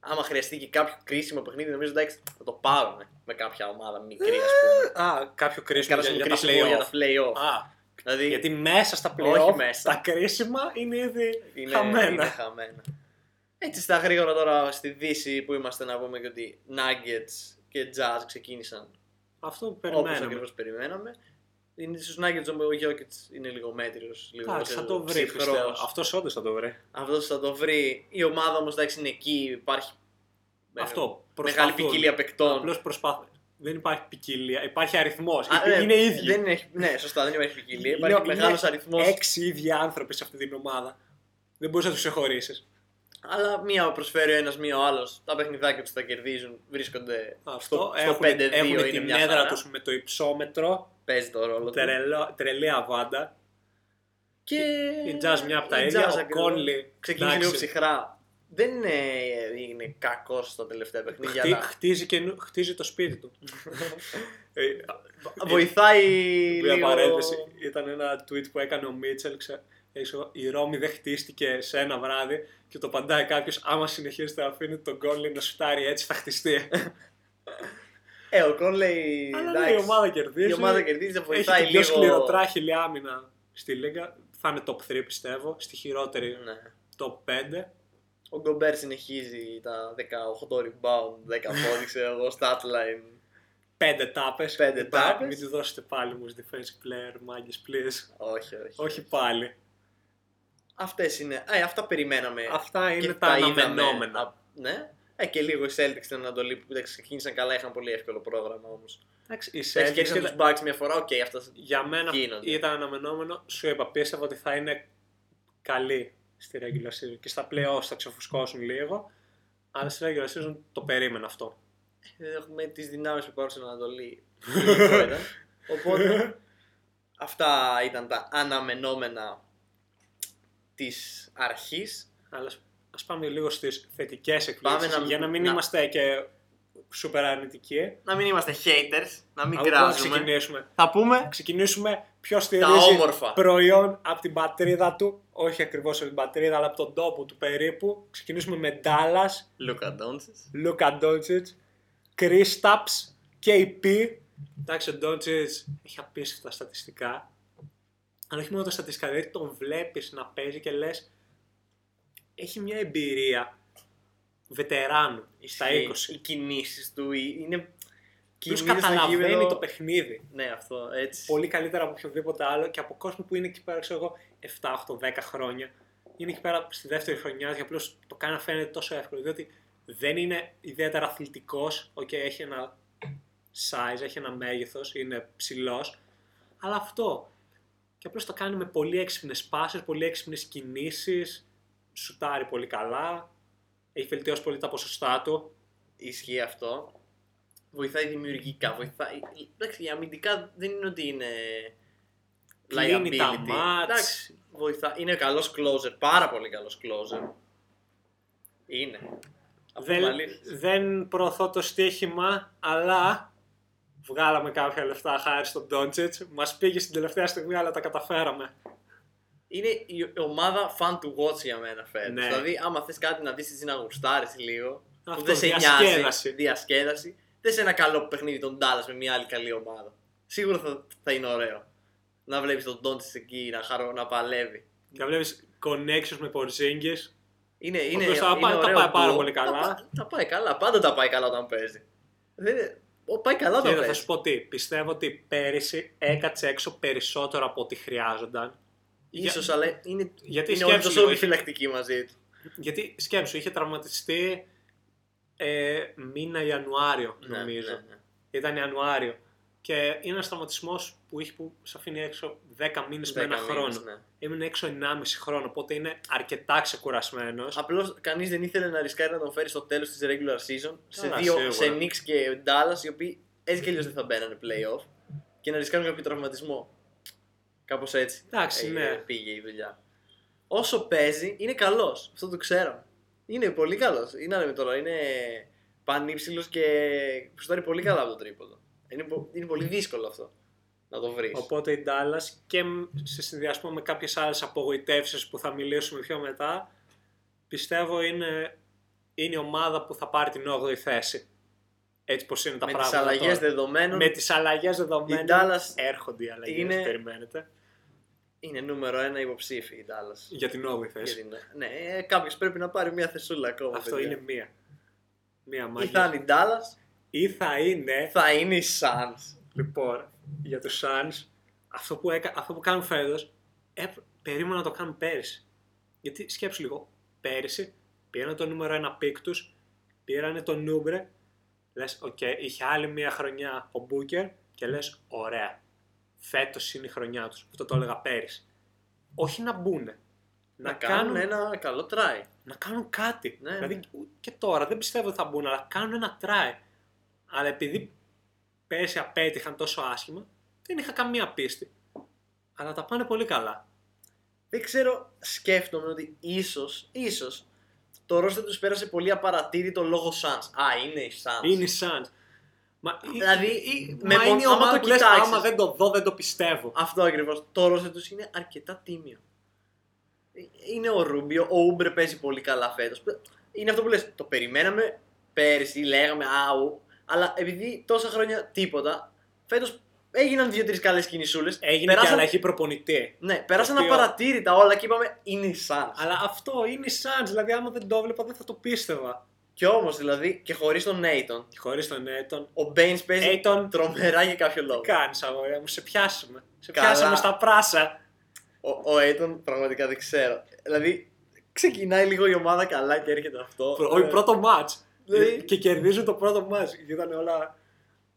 Speaker 1: Άμα χρειαστεί και κάποιο κρίσιμο παιχνίδι, νομίζω εντάξει θα το πάρουν με κάποια ομάδα μικρή, ας πούμε.
Speaker 2: Α, κάποιο κρίσιμο
Speaker 1: Κάνα
Speaker 2: για, για τα
Speaker 1: κρίσιμο για
Speaker 2: play-off.
Speaker 1: τα play-off.
Speaker 2: Α,
Speaker 1: δηλαδή
Speaker 2: γιατί μέσα στα
Speaker 1: Όχι
Speaker 2: play-off
Speaker 1: μέσα.
Speaker 2: τα κρίσιμα είναι ήδη
Speaker 1: είναι,
Speaker 2: χαμένα.
Speaker 1: είναι χαμένα. Έτσι στα γρήγορα τώρα στη Δύση που είμαστε να πούμε και ότι Nuggets και Jazz ξεκίνησαν
Speaker 2: Αυτό που
Speaker 1: όπως
Speaker 2: περιμένουμε.
Speaker 1: ακριβώς περιμέναμε. Είναι στους Nuggets ο Γιώκητ είναι λίγο μέτριος.
Speaker 2: Εντάξει, θα το βρει. Αυτός όντως θα το βρει.
Speaker 1: Αυτός θα το βρει. Η ομάδα όμως εντάξει είναι εκεί. Υπάρχει
Speaker 2: Αυτό.
Speaker 1: μεγάλη ποικιλία παικτών.
Speaker 2: Απλώς προσπάθουν. Δεν υπάρχει ποικιλία. Υπάρχει αριθμός.
Speaker 1: Α,
Speaker 2: Είναι
Speaker 1: ε,
Speaker 2: ίδιοι.
Speaker 1: Δεν είναι, ναι, σωστά, δεν υπάρχει ποικιλία. Υπάρχει
Speaker 2: Είναι-
Speaker 1: μεγάλος
Speaker 2: είναι
Speaker 1: αριθμός.
Speaker 2: Έξι ίδιοι άνθρωποι σε αυτή την ομάδα. Δεν μπορείς να τους ξεχωρίσεις.
Speaker 1: Αλλά μία προσφέρει ο ένας, μία ο άλλος. Τα παιχνιδάκια τους τα κερδίζουν. Βρίσκονται
Speaker 2: Αυτό.
Speaker 1: στο, στο
Speaker 2: Έχουν,
Speaker 1: 5-2.
Speaker 2: έχουν
Speaker 1: είναι
Speaker 2: την
Speaker 1: μια
Speaker 2: έδρα
Speaker 1: χαρά.
Speaker 2: τους με το υψόμετρο.
Speaker 1: Παίζει το ρόλο του.
Speaker 2: Τρελό, τρελή αβάντα.
Speaker 1: Και
Speaker 2: Η Jazz μια από τα
Speaker 1: η
Speaker 2: ίδια.
Speaker 1: Jazz
Speaker 2: Ο
Speaker 1: ακριβώς.
Speaker 2: Κόνλι.
Speaker 1: Ξεκίνησε
Speaker 2: εντάξει,
Speaker 1: λίγο ψυχρά. Δεν είναι, είναι κακός στα τελευταία παιχνίδια.
Speaker 2: χτί-
Speaker 1: αλλά
Speaker 2: χτίζει, και, χτίζει το σπίτι του. Ε,
Speaker 1: Βοηθάει
Speaker 2: Μια
Speaker 1: λίγο.
Speaker 2: παρένθεση. Ήταν ένα tweet που έκανε ο Μίτσελ. Ξε... έξω, η Ρώμη δεν χτίστηκε σε ένα βράδυ και το απαντάει κάποιος. Άμα συνεχίσετε να αφήνετε τον Κόνλι να σουτάρει έτσι, θα χτιστεί.
Speaker 1: Ε, ο Κόνλεϊ.
Speaker 2: Αλλά
Speaker 1: εντάξει,
Speaker 2: ναι, η ομάδα κερδίζει.
Speaker 1: η ομάδα κερδίζει, θα
Speaker 2: Έχει
Speaker 1: βοηθάει
Speaker 2: την πιο
Speaker 1: λίγο.
Speaker 2: σκληροτράχηλη άμυνα στη Λίγκα. Θα είναι top 3 πιστεύω. Στη χειρότερη
Speaker 1: Ναι.
Speaker 2: top 5.
Speaker 1: Ο Γκομπέρ συνεχίζει τα 18 rebound, 10 πόντοι, ξέρω εγώ, stat line.
Speaker 2: Πέντε τάπες.
Speaker 1: Πέντε τάπες.
Speaker 2: Μην του δώσετε πάλι μου defensive player, μάγκες, please.
Speaker 1: Όχι, όχι.
Speaker 2: Όχι πάλι.
Speaker 1: Αυτές είναι. Ε, αυτά περιμέναμε.
Speaker 2: Αυτά είναι
Speaker 1: και
Speaker 2: τα
Speaker 1: είδαμε.
Speaker 2: αναμενόμενα.
Speaker 1: Α, Ναι. Ε, και λίγο οι Celtics στην Ανατολή που εντάξει, ξεκίνησαν καλά, είχαν πολύ εύκολο πρόγραμμα όμως.
Speaker 2: Εντάξει, οι
Speaker 1: Έτσι
Speaker 2: Celtics
Speaker 1: κέρδισαν
Speaker 2: ήταν-
Speaker 1: τους Bucks μια φορά, οκ, αυτά.
Speaker 2: για μένα
Speaker 1: γίνονται.
Speaker 2: ήταν αναμενόμενο. Σου είπα, πίστευα ότι θα είναι καλή στη regular season και στα playoffs θα ξεφουσκώσουν λίγο. Αλλά στη regular season το περίμενα αυτό.
Speaker 1: Ε, Έχουμε τις δυνάμεις που υπάρχουν στην Ανατολή. Λογικό ήταν. Οπότε αυτά ήταν τα αναμενόμενα της αρχής.
Speaker 2: Αλλά ας πάμε λίγο στις θετικές εκπλήξεις
Speaker 1: Πάμε να-
Speaker 2: για να μην
Speaker 1: να-
Speaker 2: είμαστε και σούπερ αρνητικοί.
Speaker 1: Να μην είμαστε haters, να μην
Speaker 2: Αλλά να
Speaker 1: κράζουμε.
Speaker 2: ξεκινήσουμε.
Speaker 1: Θα πούμε
Speaker 2: ξεκινήσουμε ποιος
Speaker 1: τα
Speaker 2: στηρίζει
Speaker 1: όμορφα.
Speaker 2: προϊόν από την πατρίδα του, όχι ακριβώς από την πατρίδα, αλλά από τον τόπο του περίπου. Ξεκινήσουμε με Dallas,
Speaker 1: Λούκα Ντόντσιτ.
Speaker 2: Luka Doncic, Kristaps, KP. Εντάξει, ο Doncic έχει απίστευτα στατιστικά. Αλλά όχι μόνο τα στατιστικά, δηλαδή τον βλέπεις να παίζει και λες έχει μια εμπειρία βετεράνου στα 20.
Speaker 1: Οι κινήσεις του είναι.
Speaker 2: Ποιος
Speaker 1: κινήσεις στο
Speaker 2: καταλαβαίνει
Speaker 1: γήπεδο-
Speaker 2: το παιχνίδι.
Speaker 1: Ναι, αυτό έτσι.
Speaker 2: πολύ καλύτερα από οποιοδήποτε άλλο και από κόσμο που είναι εκεί πέρα, ξέρω εγώ, 7, 8, 10 χρόνια. Είναι εκεί πέρα στη δεύτερη χρονιά και απλώς το κάνει να φαίνεται τόσο εύκολο. Διότι δεν είναι ιδιαίτερα αθλητικός. Οκ, έχει ένα size, έχει ένα μέγεθος, είναι ψηλός. Αλλά αυτό. Και απλώς το κάνει με πολύ έξυπνες πάσες, πολύ έξυπνες κινήσεις. Σουτάρει πολύ καλά. Έχει βελτιώσει πολύ τα ποσοστά του.
Speaker 1: Ισχύει αυτό. Βοηθάει δημιουργικά. Βοηθάει... Εντάξει, η αμυντικά δεν είναι ότι είναι.
Speaker 2: Κλείνει τα
Speaker 1: liability.
Speaker 2: μάτς.
Speaker 1: Εντάξει, βοηθά... είναι καλός closer. Πάρα πολύ καλός closer. Είναι. Αυτό είναι
Speaker 2: Δεν,
Speaker 1: αλήθεια.
Speaker 2: δεν προωθώ το στοίχημα, αλλά βγάλαμε κάποια λεφτά χάρη στον Ντόντσετ. Μας πήγε στην τελευταία στιγμή, αλλά τα καταφέραμε.
Speaker 1: Είναι η ομάδα fan to watch για μένα φέτος.
Speaker 2: Ναι.
Speaker 1: Δηλαδή, άμα θες κάτι να δεις έτσι να γουστάρεις λίγο, που
Speaker 2: Αυτό,
Speaker 1: δεν σε
Speaker 2: διασκέδαση.
Speaker 1: νοιάζει, διασκέδαση, δες ένα καλό παιχνίδι των Dallas με μια άλλη καλή ομάδα. Σίγουρα θα, θα είναι ωραίο. Να βλέπεις τον Doncic εκεί να, χαρώ, να παλεύει.
Speaker 2: Και βλέπεις connections με Porzingis.
Speaker 1: Είναι, είναι,
Speaker 2: οποίος τα
Speaker 1: είναι
Speaker 2: πάει- τα
Speaker 1: ωραίο
Speaker 2: πάει πάρα
Speaker 1: duo.
Speaker 2: πολύ καλά.
Speaker 1: Τα, πά- τα πάει καλά. Πάντα τα πάει καλά όταν παίζει. Δεν είναι... Ο, πάει καλά όταν
Speaker 2: Και θα
Speaker 1: παίζει.
Speaker 2: σου πω τι, πιστεύω ότι πέρυσι έκατσε έξω περισσότερο από ό,τι χρειάζονταν.
Speaker 1: Ίσως, αλλά είναι,
Speaker 2: Γιατί
Speaker 1: είναι όλοι
Speaker 2: σκέψου
Speaker 1: τόσο
Speaker 2: λίγο,
Speaker 1: επιφυλακτικοί μαζί του.
Speaker 2: Γιατί σκέψου, είχε τραυματιστεί ε, μήνα Ιανουάριο,
Speaker 1: Ναι,
Speaker 2: νομίζω.
Speaker 1: ναι, ναι.
Speaker 2: Ήταν Ιανουάριο. Και είναι ένας τραυματισμό που είχε που σε αφήνει έξω 10 μήνες με ένα
Speaker 1: Δέκα μήνες,
Speaker 2: χρόνο.
Speaker 1: ναι.
Speaker 2: Έμεινε έξω 1,5 χρόνο, οπότε είναι αρκετά ξεκουρασμένος.
Speaker 1: Απλώς κανείς δεν ήθελε να ρισκάρει να τον φέρει στο τέλος της regular season σε,
Speaker 2: Καλά,
Speaker 1: δύο,
Speaker 2: σίγουρα.
Speaker 1: σε Knicks και Dallas, οι οποίοι έτσι κι αλλιώς δεν θα μπαίνανε playoff και να ρισκάρουν κάποιο τραυματισμό. Κάπως έτσι.
Speaker 2: Εντάξει,
Speaker 1: ε,
Speaker 2: ναι.
Speaker 1: πήγε η δουλειά. Όσο παίζει, είναι καλός. Αυτό το ξέρω. Είναι πολύ καλός. Είναι λέμε τώρα, είναι πανύψηλος και σουτάρει πολύ καλά από το τρίποδο. Είναι, πο- είναι πολύ δύσκολο αυτό να το βρεις.
Speaker 2: Οπότε η Dallas και μ- σε συνδυασμό με κάποιες άλλες απογοητεύσεις που θα μιλήσουμε πιο μετά, πιστεύω είναι, είναι η ομάδα που θα πάρει την 8η θέση. Έτσι πως είναι τα
Speaker 1: Με τις
Speaker 2: πράγματα
Speaker 1: αλλαγές
Speaker 2: τώρα.
Speaker 1: δεδομένων
Speaker 2: Με τις αλλαγές δεδομένων
Speaker 1: Η Dallas
Speaker 2: έρχονται οι αλλαγές,
Speaker 1: είναι-
Speaker 2: περιμένετε,
Speaker 1: είναι νούμερο ένα υποψήφι η Dallas.
Speaker 2: για την 8η
Speaker 1: Για
Speaker 2: θέση.
Speaker 1: την- Ναι, κάποιος πρέπει να πάρει μια θεσούλα ακόμα.
Speaker 2: Αυτό
Speaker 1: παιδιά.
Speaker 2: είναι μία. Μία
Speaker 1: Ή
Speaker 2: μάγια.
Speaker 1: θα είναι η Dallas,
Speaker 2: Ή θα είναι,
Speaker 1: θα είναι η Suns.
Speaker 2: λοιπόν, για τους Suns, αυτό που, έκα, αυτό που κάνουν φέτος, ε, περίμενα να το κάνουν πέρυσι. Γιατί σκέψου λίγο, πέρυσι πήραν το νούμερο ένα pick τους, πήραν τον Ούμπρε, λες, οκ, είχε άλλη μια χρονιά ο Μπούκερ και λες, ωραία. Φέτος είναι η χρονιά τους. Αυτό το έλεγα πέρυσι. Όχι να μπουν.
Speaker 1: Να, κάνουν ένα καλό try.
Speaker 2: να κάνουν κάτι.
Speaker 1: Ναι,
Speaker 2: δηλαδή και τώρα δεν πιστεύω ότι θα μπουν, αλλά κάνουν ένα try. Αλλά επειδή πέρσι απέτυχαν τόσο άσχημα, δεν είχα καμία πίστη. Αλλά τα πάνε πολύ καλά.
Speaker 1: Δεν ξέρω, σκέφτομαι ότι ίσως, ίσως το ρόστερ τους πέρασε πολύ απαρατήρητο λόγω Suns. Α, είναι οι Suns.
Speaker 2: Είναι οι Suns. Μα,
Speaker 1: Δηλαδή,
Speaker 2: ή-
Speaker 1: με
Speaker 2: μα
Speaker 1: πον-
Speaker 2: είναι η
Speaker 1: άμα
Speaker 2: ομάδα
Speaker 1: το
Speaker 2: που λες,
Speaker 1: κοιτάξεις.
Speaker 2: άμα δεν το δω, δεν το πιστεύω.
Speaker 1: Αυτό ακριβώς. Το ρόστερ τους είναι αρκετά τίμιο. Είναι ο Ρούμπιο, ο Ούμπρε παίζει πολύ καλά φέτος. Είναι αυτό που λες, το περιμέναμε πέρυσι, λέγαμε αου, αλλά επειδή τόσα χρόνια τίποτα, φέτος έγιναν δύο-τρεις καλές κινησούλες.
Speaker 2: Έγινε και αλλαγή προπονητή.
Speaker 1: Ναι, πέρασαν
Speaker 2: Το οποίο-
Speaker 1: απαρατήρητα όλα και είπαμε είναι οι Suns.
Speaker 2: Αλλά αυτό είναι οι Suns, δηλαδή άμα δεν το έβλεπα δεν θα το πίστευα.
Speaker 1: Κι όμως δηλαδή και χωρίς τον Νέιτον,
Speaker 2: Χωρίς τον Aiton.
Speaker 1: ο Baines παίζει
Speaker 2: Aiton,
Speaker 1: τρομερά για κάποιο λόγο.
Speaker 2: τι κάνει, αγόρια μου, σε πιάσαμε. Σε
Speaker 1: Καλά.
Speaker 2: πιάσαμε στα πράσα.
Speaker 1: Ο, ο Aiton πραγματικά δεν ξέρω. Δηλαδή ξεκινάει λίγο η ομάδα καλά και έρχεται αυτό.
Speaker 2: Όχι,
Speaker 1: Ε,
Speaker 2: πρώτο match.
Speaker 1: Δηλαδή-
Speaker 2: Και κερδίζουν το πρώτο match. Και ήταν όλα.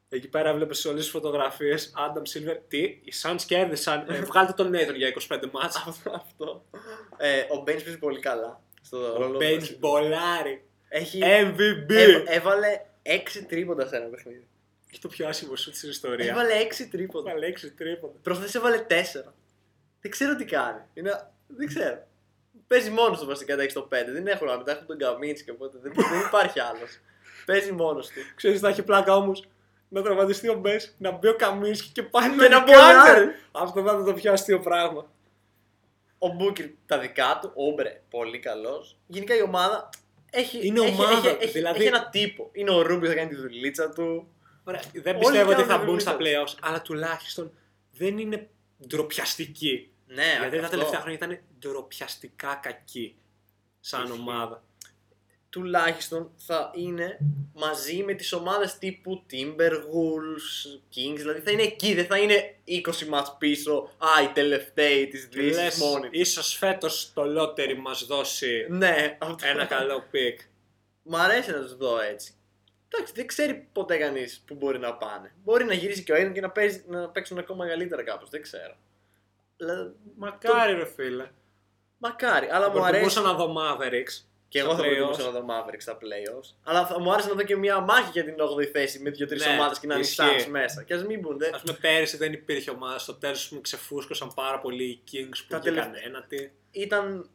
Speaker 2: Εκεί πέρα βλέπεις όλες τις φωτογραφίες. Adam Silver. Τι, οι Suns κέρδισαν. Ε, βγάλτε τον Nathan για 25 μάτς.
Speaker 1: αυτό. αυτό. Ε, ο Baines παίζει πολύ καλά. Στο
Speaker 2: Ο
Speaker 1: ρόλο
Speaker 2: Baines μπολάρι.
Speaker 1: Έχει,
Speaker 2: MVP.
Speaker 1: έβ- έβαλε 6 τρίποντα σε ένα παιχνίδι.
Speaker 2: Και το πιο άσχημο σου στην ιστορίας.
Speaker 1: Έβαλε 6 τρίποντα.
Speaker 2: Έβαλε 6 τρίποντα.
Speaker 1: Προχθές έβαλε 4. Δεν ξέρω τι κάνει. Είναι... Δεν ξέρω. Παίζει μόνος του βασικά τα έχει στο 5. Δεν έχουν άλλα. Μετά έχουν τον Καμίνσκι οπότε δεν, δεν υπάρχει άλλος. Παίζει μόνος του.
Speaker 2: Ξέρεις, θα έχει πλάκα όμως να τραυματιστεί ο Μπες, να μπει ο Καμίνσκι και πάλι
Speaker 1: Και να
Speaker 2: να
Speaker 1: μπολάρει.
Speaker 2: κάνει. Αυτό θα ήταν το πιο αστείο πράγμα.
Speaker 1: Ο Μπούκερ τα δικά του. Ο Όμπρε πολύ καλός. Γενικά η ομάδα έχει,
Speaker 2: Είναι
Speaker 1: έχει,
Speaker 2: ομάδα,
Speaker 1: έχει, έχει,
Speaker 2: δηλαδή-
Speaker 1: έχει ένα τύπο. Είναι ο Ρούμπιο θα κάνει τη δουλίτσα του.
Speaker 2: Ωραία, δεν
Speaker 1: Όλοι
Speaker 2: πιστεύω ότι
Speaker 1: κάνουν
Speaker 2: θα
Speaker 1: τη
Speaker 2: μπουν στα
Speaker 1: δουλειά
Speaker 2: playoffs, αλλά τουλάχιστον δεν είναι ντροπιαστικοί.
Speaker 1: Ναι,
Speaker 2: Γιατί τα
Speaker 1: αυτό.
Speaker 2: τελευταία χρόνια ήταν ντροπιαστικά κακοί σαν
Speaker 1: Ισχύει.
Speaker 2: ομάδα.
Speaker 1: Τουλάχιστον θα είναι μαζί με τις ομάδες τύπου Timberwolves, Kings, δηλαδή θα είναι εκεί, δεν θα είναι 20 μάτς πίσω, α, οι τελευταίοι της
Speaker 2: Και
Speaker 1: Δύσης
Speaker 2: λες,
Speaker 1: μόνοι. τους.
Speaker 2: ίσως φέτος το lottery μας δώσει
Speaker 1: Ναι, αυτό.
Speaker 2: ένα καλό pick.
Speaker 1: Μ' αρέσει να τους δω έτσι. Εντάξει, δεν ξέρει ποτέ κανείς που μπορεί να πάνε. Μπορεί να γυρίσει και ο Aiden και να, παίζει, να παίξουν ακόμα καλύτερα κάπως, δεν ξέρω. Αλλά,
Speaker 2: Μακάρι ρε φίλε.
Speaker 1: μακάρι, αλλά
Speaker 2: Θα
Speaker 1: μου αρέσει.
Speaker 2: προτιμούσα να δω Mavericks.
Speaker 1: Και εγώ
Speaker 2: στα
Speaker 1: θα
Speaker 2: playoffs.
Speaker 1: προτιμούσα να δω Mavericks στα playoffs. Αλλά θα μου άρεσε να δω και μια μάχη για την 8η θέση με δύο-τρεις
Speaker 2: Ναι,
Speaker 1: ομάδες και να είναι οι
Speaker 2: ισχύει.
Speaker 1: Suns μέσα. Και ας μην μπουν. δεν-
Speaker 2: Α πούμε, πέρυσι δεν υπήρχε ομάδα. Στο τέλος μου ξεφούσκωσαν πάρα πολύ οι Kings που
Speaker 1: Τα
Speaker 2: βγήκαν
Speaker 1: τελευταία-
Speaker 2: ένατη.
Speaker 1: Ήταν,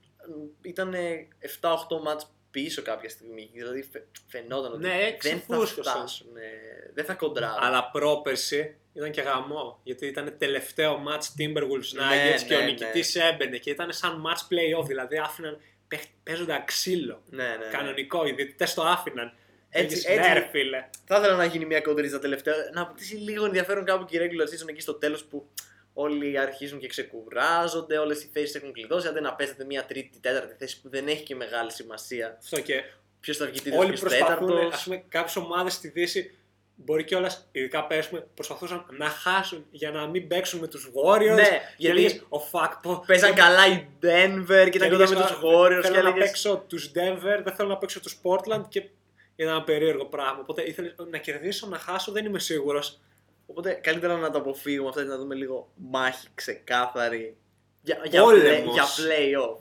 Speaker 1: ήταν 7-8 μάτς πίσω κάποια στιγμή. Δηλαδή φαι- φαινόταν ότι
Speaker 2: Ναι,
Speaker 1: δεν θα
Speaker 2: ξεφούσκωσαν.
Speaker 1: φτάσουν. ε, Δεν θα κοντράρουν.
Speaker 2: Αλλά πρόπερση ήταν και γαμό. Γιατί ήταν τελευταίο match Timberwolves
Speaker 1: Ναι,
Speaker 2: Nuggets και
Speaker 1: ναι,
Speaker 2: ο
Speaker 1: ναι.
Speaker 2: νικητής έμπαινε και ήταν σαν match playoff. Δηλαδή άφηναν παίχ- παίζοντα ξύλο.
Speaker 1: Ναι, ναι, ναι.
Speaker 2: Κανονικό. Οι διαιτητές το άφηναν.
Speaker 1: Έτσι,
Speaker 2: Λέγες,
Speaker 1: έτσι.
Speaker 2: Ναι, ρε φίλε.
Speaker 1: Θα ήθελα να γίνει μια κοντρίζα τελευταία. Να αποκτήσει λίγο ενδιαφέρον κάπου και η regular season εκεί στο τέλος που όλοι αρχίζουν και ξεκουράζονται, όλες οι θέσεις έχουν κλειδώσει. Αντί να παίζετε μια τρίτη, τέταρτη θέση που δεν έχει και μεγάλη σημασία.
Speaker 2: Αυτό και
Speaker 1: Ποιος θα βγει τρίτο,
Speaker 2: όλοι
Speaker 1: ποιος
Speaker 2: προσπαθούν.
Speaker 1: τέταρτος.
Speaker 2: Α πούμε, κάποιες ομάδες στη Δύση μπορεί κιόλας, ειδικά πέρσι, προσπαθούσαν να χάσουν για να μην παίξουν με τους Warriors.
Speaker 1: Ναι,
Speaker 2: και
Speaker 1: γιατί
Speaker 2: λέγες, ο fuck, πω,
Speaker 1: Παίζαν καλά οι Denver και ήταν κοντά με
Speaker 2: έλεγες,
Speaker 1: του
Speaker 2: «Α,
Speaker 1: Warriors.
Speaker 2: Θέλω
Speaker 1: Και
Speaker 2: να
Speaker 1: έλεγες,
Speaker 2: παίξω τους Denver, δεν θέλω να παίξω τους Portland και ήταν ένα περίεργο πράγμα. Οπότε ήθελες να κερδίσω, να χάσω, δεν είμαι σίγουρος.
Speaker 1: Οπότε καλύτερα να το αποφύγουμε αυτά και να δούμε λίγο μάχη ξεκάθαρη για, για,
Speaker 2: Πόλεμος.
Speaker 1: play, για play-off.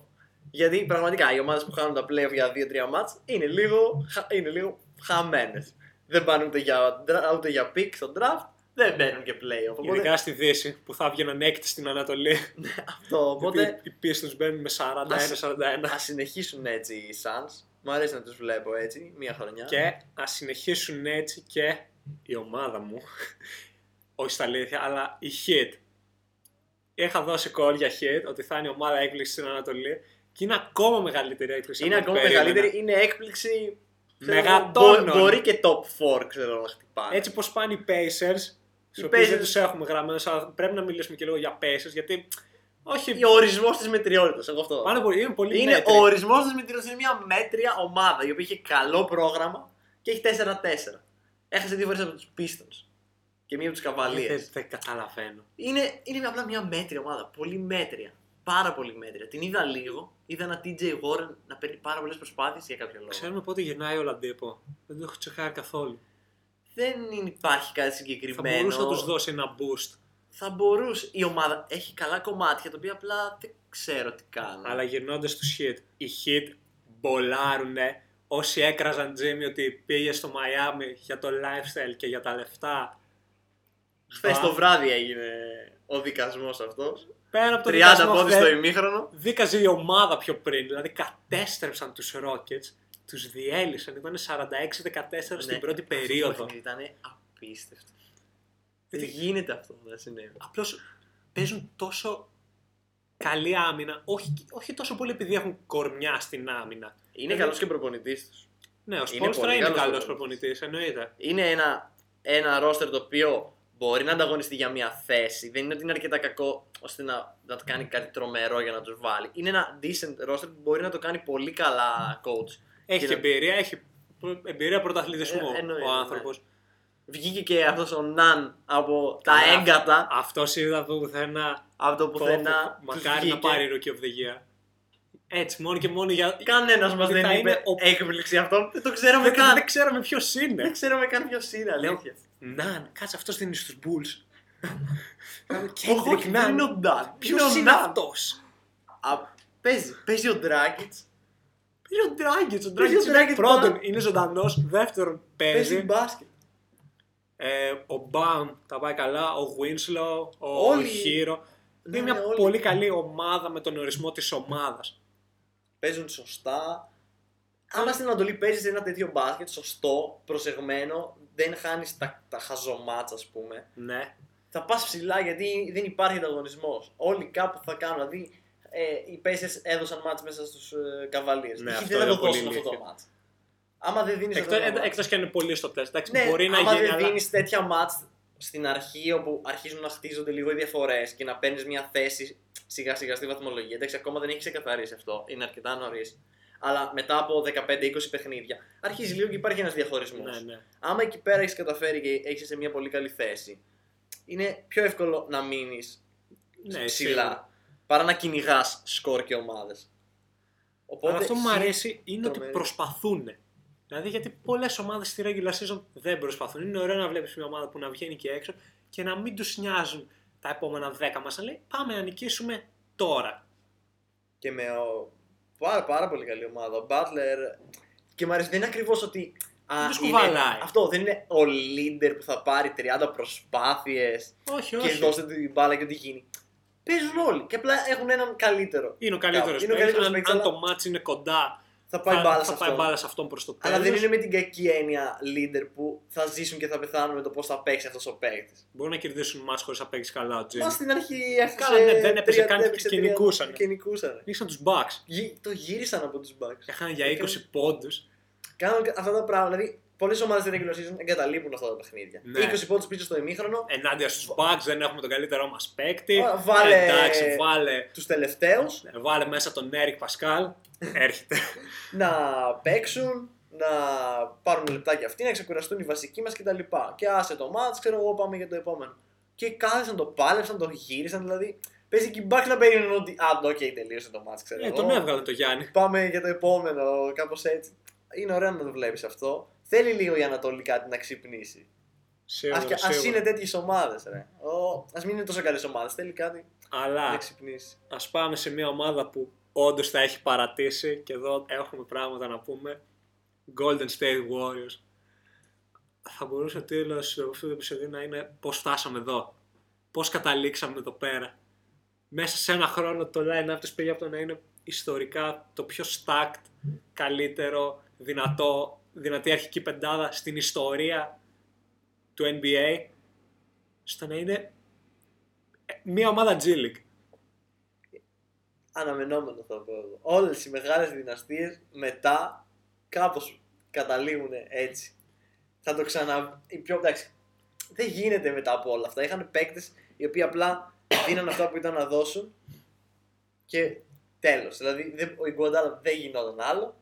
Speaker 1: Γιατί πραγματικά οι ομάδες που χάνουν τα play-off για 2-3 μάτς είναι λίγο, χα- είναι λίγο χαμένες. Δεν πάνε ούτε για, dra- ούτε για pick στο draft, δεν μπαίνουν και play-off. Οπότε,
Speaker 2: Ειδικά στη Δύση που θα βγαίνουν έκτη στην Ανατολή.
Speaker 1: αυτό, οπότε
Speaker 2: Γιατί οι Pistons μπαίνουν με 41-41.
Speaker 1: α συνεχίσουν έτσι οι Suns. Μου αρέσει να τους βλέπω έτσι, μία χρονιά.
Speaker 2: Και ας συνεχίσουν έτσι και η ομάδα μου. Όχι στα αλήθεια, αλλά η Hit. Είχα δώσει call για Hit ότι θα είναι η ομάδα έκπληξης στην Ανατολή και είναι ακόμα μεγαλύτερη έκπληξη.
Speaker 1: είναι
Speaker 2: από ό,τι
Speaker 1: ακόμα
Speaker 2: περίμενα.
Speaker 1: μεγαλύτερη, είναι έκπληξη. ξέρω,
Speaker 2: Μεγατόνων.
Speaker 1: μπο- Μπορεί και top 4 ξέρω να χτυπάνε.
Speaker 2: Έτσι πως πάνε οι Pacers,
Speaker 1: Οι
Speaker 2: οι οποίους δεν
Speaker 1: Pacers-
Speaker 2: τους έχουμε γραμμένους, αλλά πρέπει να μιλήσουμε και λίγο για Pacers, γιατί όχι,
Speaker 1: Ο ορισμός της μετριότητας. Εγώ αυτό.
Speaker 2: πάνε πολύ, είναι πολύ
Speaker 1: Είναι
Speaker 2: μέτροι.
Speaker 1: ο ορισμός της μετριότητας. Είναι μια μέτρια ομάδα η οποία είχε καλό πρόγραμμα και έχει 4-4. Έχασε δύο φορές από τους Pistons. Και μία από του
Speaker 2: Δεν,
Speaker 1: Καβαλίες.
Speaker 2: δεν καταλαβαίνω.
Speaker 1: Είναι, είναι απλά μια μέτρια ομάδα. Πολύ μέτρια. Πάρα πολύ μέτρια. Την είδα λίγο. Είδα ένα TJ Warren να παίρνει πάρα πολλές προσπάθειες για κάποιο λόγο.
Speaker 2: Ξέρουμε πότε γυρνάει ο Λαντίπο. Δεν το έχω τσεχάρει καθόλου.
Speaker 1: Δεν υπάρχει κάτι
Speaker 2: Θα
Speaker 1: συγκεκριμένο.
Speaker 2: μπορούσε να τους δώσει ένα boost.
Speaker 1: Θα μπορούσε. Η ομάδα έχει καλά κομμάτια τα οποία απλά δεν ξέρω τι κάνουν.
Speaker 2: Αλλά γυρνώντας του hit, οι hit μπολάρουνε. Όσοι έκραζαν Τζίμι ότι πήγε στο Μαϊάμι για το lifestyle και για τα λεφτά.
Speaker 1: Χθες
Speaker 2: Μπα-
Speaker 1: το βράδυ έγινε ο δικασμός αυτός.
Speaker 2: Πέρα από το
Speaker 1: 30
Speaker 2: δικασμό
Speaker 1: πόντους
Speaker 2: χθες,
Speaker 1: στο ημίχρονο.
Speaker 2: Δίκαζε η ομάδα πιο πριν. Δηλαδή κατέστρεψαν τους Rockets. Τους διέλυσαν. Ήταν 46-14 στην
Speaker 1: Ναι,
Speaker 2: πρώτη
Speaker 1: αυτό το
Speaker 2: περίοδο.
Speaker 1: παιχνίδι Ήταν απίστευτο.
Speaker 2: Γιατί-
Speaker 1: Δεν γίνεται αυτό να συνέβη.
Speaker 2: Απλώς παίζουν τόσο καλή άμυνα. Όχι, όχι τόσο πολύ επειδή έχουν κορμιά στην άμυνα.
Speaker 1: Είναι
Speaker 2: Δηλαδή-
Speaker 1: καλός και προπονητής τους.
Speaker 2: Ναι, ο
Speaker 1: Είναι
Speaker 2: Σπόλστρα
Speaker 1: πολύ
Speaker 2: είναι
Speaker 1: καλός
Speaker 2: καλός
Speaker 1: προπονητής.
Speaker 2: προπονητής, εννοείται.
Speaker 1: Είναι ένα, ένα ρόστερ το οποίο μπορεί να ανταγωνιστεί για μια θέση. Δεν είναι ότι είναι αρκετά κακό ώστε να, να το κάνει κάτι τρομερό για να τους βάλει. Είναι ένα decent roster που μπορεί να το κάνει πολύ καλά coach.
Speaker 2: Έχει
Speaker 1: Και
Speaker 2: και
Speaker 1: να-
Speaker 2: εμπειρία, έχει προ- εμπειρία πρωταθλητισμού
Speaker 1: Ε, εννοείται,
Speaker 2: ο
Speaker 1: ναι.
Speaker 2: άνθρωπος.
Speaker 1: Βγήκε και αυτός ο Ναν από τα
Speaker 2: Καλά.
Speaker 1: έγκατα.
Speaker 2: Αυτός είδα από πουθενά.
Speaker 1: Από το πουθενά.
Speaker 2: Πω, πω,
Speaker 1: τους
Speaker 2: Μακάρι να
Speaker 1: βγήκε.
Speaker 2: πάρει Rookie of the Year. Έτσι, μόνο και μόνο για.
Speaker 1: Κανένας μας
Speaker 2: Γιατί
Speaker 1: δεν
Speaker 2: θα
Speaker 1: είπε
Speaker 2: είναι ο-
Speaker 1: έκπληξη αυτό. Δεν το ξέραμε
Speaker 2: Δεν,
Speaker 1: καν.
Speaker 2: δεν ξέραμε ποιος
Speaker 1: Δεν
Speaker 2: είναι.
Speaker 1: ξέραμε καν ποιος είναι, αλήθεια.
Speaker 2: Ναν, κάτσε αυτό δίνει στους Bulls.
Speaker 1: Όχι, όχι, δεν είναι ο Ναν.
Speaker 2: Ποιος
Speaker 1: ο
Speaker 2: είναι
Speaker 1: Ναν.
Speaker 2: αυτός;
Speaker 1: Α, Παίζει, παίζει ο Ντράγκητ.
Speaker 2: Είναι ο Dragic. Ο
Speaker 1: Παίζει ο
Speaker 2: Dragic είναι
Speaker 1: Dragic
Speaker 2: πρώτον
Speaker 1: πάρα-
Speaker 2: είναι ζωντανός. Δεύτερον
Speaker 1: Παίζει
Speaker 2: παίζει.
Speaker 1: μπάσκετ.
Speaker 2: Ε, ο Μπαμ τα πάει καλά. Ο Winslow, ο
Speaker 1: Όλοι-
Speaker 2: Hero.
Speaker 1: Ναι,
Speaker 2: είναι μια
Speaker 1: ναι, όλοι.
Speaker 2: πολύ καλή ομάδα με τον ορισμό της ομάδας.
Speaker 1: Παίζουν σωστά. Άμα στην Ανατολή παίζεις ένα τέτοιο μπάσκετ, σωστό, προσεγμένο, δεν χάνεις τα, τα χαζομάτσα, ας πούμε.
Speaker 2: Ναι.
Speaker 1: Θα πας ψηλά γιατί δεν υπάρχει ανταγωνισμός. Όλοι κάπου θα κάνουν. Δηλαδή, ε, οι Pacers έδωσαν μάτς μέσα στους ε, Cavaliers.
Speaker 2: Ναι,
Speaker 1: Ποιοι
Speaker 2: αυτό
Speaker 1: δεν θα
Speaker 2: είναι
Speaker 1: το
Speaker 2: πολύ
Speaker 1: δώσουν αυτό το
Speaker 2: ηλίθιο.
Speaker 1: μάτς. Άμα δεν δίνεις
Speaker 2: Εκτό εκτός και αν είναι πολύ στο τεστ. Εντάξει,
Speaker 1: Ναι,
Speaker 2: μπορεί να
Speaker 1: άμα
Speaker 2: γίνει.
Speaker 1: δεν
Speaker 2: αλλά-
Speaker 1: δίνεις τέτοια μάτς στην αρχή όπου αρχίζουν να χτίζονται λίγο οι διαφορές και να παίρνεις μια θέση σιγά σιγά στη βαθμολογία. Εντάξει, ακόμα δεν έχει ξεκαθαρίσει αυτό. Είναι αρκετά νωρίς. Αλλά μετά από 15-20 παιχνίδια αρχίζει λίγο και υπάρχει ένας διαχωρισμός.
Speaker 2: Ναι, ναι.
Speaker 1: Άμα εκεί πέρα έχεις καταφέρει και έχεις σε μια πολύ καλή θέση, είναι πιο εύκολο να μείνεις
Speaker 2: ναι
Speaker 1: ψηλά
Speaker 2: σίγουρα.
Speaker 1: παρά να κυνηγάς σκορ και ομάδες.
Speaker 2: Αλλά αυτό που μου αρέσει είναι ότι
Speaker 1: τρομερή.
Speaker 2: προσπαθούν. Δηλαδή γιατί πολλές ομάδες στη regular season δεν προσπαθούν. Είναι ωραίο να βλέπεις μια ομάδα που να βγαίνει και έξω και να μην τους νοιάζουν τα επόμενα 10 μας. Να λέει πάμε να νικήσουμε τώρα.
Speaker 1: και με ο... πάρα, πάρα πολύ καλή ομάδα. Ο Butler. Και μου αρέσει, δεν είναι ακριβώς ότι. Α,
Speaker 2: Δεν τους
Speaker 1: είναι-
Speaker 2: κουβαλάει.
Speaker 1: Αυτό δεν είναι ο leader που θα πάρει 30 προσπάθειες
Speaker 2: Όχι,
Speaker 1: και
Speaker 2: όχι.
Speaker 1: δώστε την μπάλα και ό,τι γίνει. Παίζουν όλοι και απλά έχουν έναν καλύτερο.
Speaker 2: Είναι ο καλύτερος
Speaker 1: Είναι ο καλύτερος
Speaker 2: Αν,
Speaker 1: παίκτης,
Speaker 2: αν
Speaker 1: αλλά
Speaker 2: το match είναι κοντά,
Speaker 1: Θα πάει
Speaker 2: θα,
Speaker 1: μπάλα
Speaker 2: θα
Speaker 1: σε
Speaker 2: πάει
Speaker 1: αυτό.
Speaker 2: μπάλα σε αυτόν προς το τέλο.
Speaker 1: Αλλά δεν είναι με την κακή έννοια leader που θα ζήσουν και θα πεθάνουν με το πώς θα παίξει αυτός ο παίκτης.
Speaker 2: Μπορούν να κερδίσουν match χωρίς να παίξει καλά ο Τζίμι.
Speaker 1: Μα στην αρχή έφτασε.
Speaker 2: Καλά, ναι, δεν έπαιζε
Speaker 1: τρία-
Speaker 2: καν
Speaker 1: έπαιξε
Speaker 2: και
Speaker 1: τρία-
Speaker 2: νικούσανε.
Speaker 1: Και νικούσανε.
Speaker 2: Νίξαν τους Bucks.
Speaker 1: Γι- Το γύρισαν από τους Bucks.
Speaker 2: Έχανε για 20
Speaker 1: Έκανε-
Speaker 2: πόντους.
Speaker 1: Κάνουν αυτά τα πράγματα. Δηλαδή, πολλές ομάδες στην regular season εγκαταλείπουν αυτά τα παιχνίδια.
Speaker 2: Ναι.
Speaker 1: 20 πόντους πίσω στο ημίχρονο,
Speaker 2: Ενάντια στους Bucks δεν έχουμε τον καλύτερό μας παίκτη.
Speaker 1: Α, βάλε-
Speaker 2: Εντάξει, βάλε,
Speaker 1: τους τελευταίους
Speaker 2: βάλε μέσα τον Eric Paschall. Έρχεται.
Speaker 1: να παίξουν, να πάρουν λεπτά και αυτοί, να ξεκουραστούν οι βασικοί μας κτλ. Και άσε το μάτς, ξέρω εγώ, πάμε για το επόμενο. Και κάθισαν, το πάλεψαν, το γύρισαν, δηλαδή. Παίζει και οι Bucks να περιμένουν ότι. Α, οκ, τελείωσε το μάτς, ξέρω
Speaker 2: ε,
Speaker 1: εγώ.
Speaker 2: τον έβγαλε το Γιάννη.
Speaker 1: Πάμε για το επόμενο, κάπως έτσι. Είναι ωραίο να το βλέπεις αυτό. Θέλει λίγο η Ανατολή κάτι να ξυπνήσει.
Speaker 2: Σίγουρα,
Speaker 1: Α
Speaker 2: σίγουρα.
Speaker 1: είναι τέτοιες ομάδες, ρε. Α μην είναι τόσο καλές ομάδες. Θέλει κάτι να
Speaker 2: Αλλά
Speaker 1: ξυπνήσει.
Speaker 2: ας πάμε σε μια ομάδα που όντως θα έχει παρατήσει και εδώ έχουμε πράγματα να πούμε. Golden State Warriors. Θα μπορούσε ο τίτλο αυτού του επεισοδίου να είναι πώς φτάσαμε εδώ. Πώς καταλήξαμε εδώ πέρα. Μέσα σε ένα χρόνο το line-up της πήγε από το να είναι ιστορικά το πιο stacked, καλύτερο, δυνατό, δυνατή αρχική πεντάδα στην ιστορία του NBA στο να είναι ε, μια ομάδα G League.
Speaker 1: Αναμενόμενο θα πω εγώ. Όλες οι μεγάλες δυναστείες μετά κάπως καταλήγουν έτσι. Θα το ξανα. Η πιο... Εντάξει, δεν γίνεται μετά από όλα αυτά. Είχαν παίκτες οι οποίοι απλά δίναν αυτά που ήταν να δώσουν και τέλος. Δηλαδή δεν- ο Ιγκουαντάλα δεν γινόταν άλλο.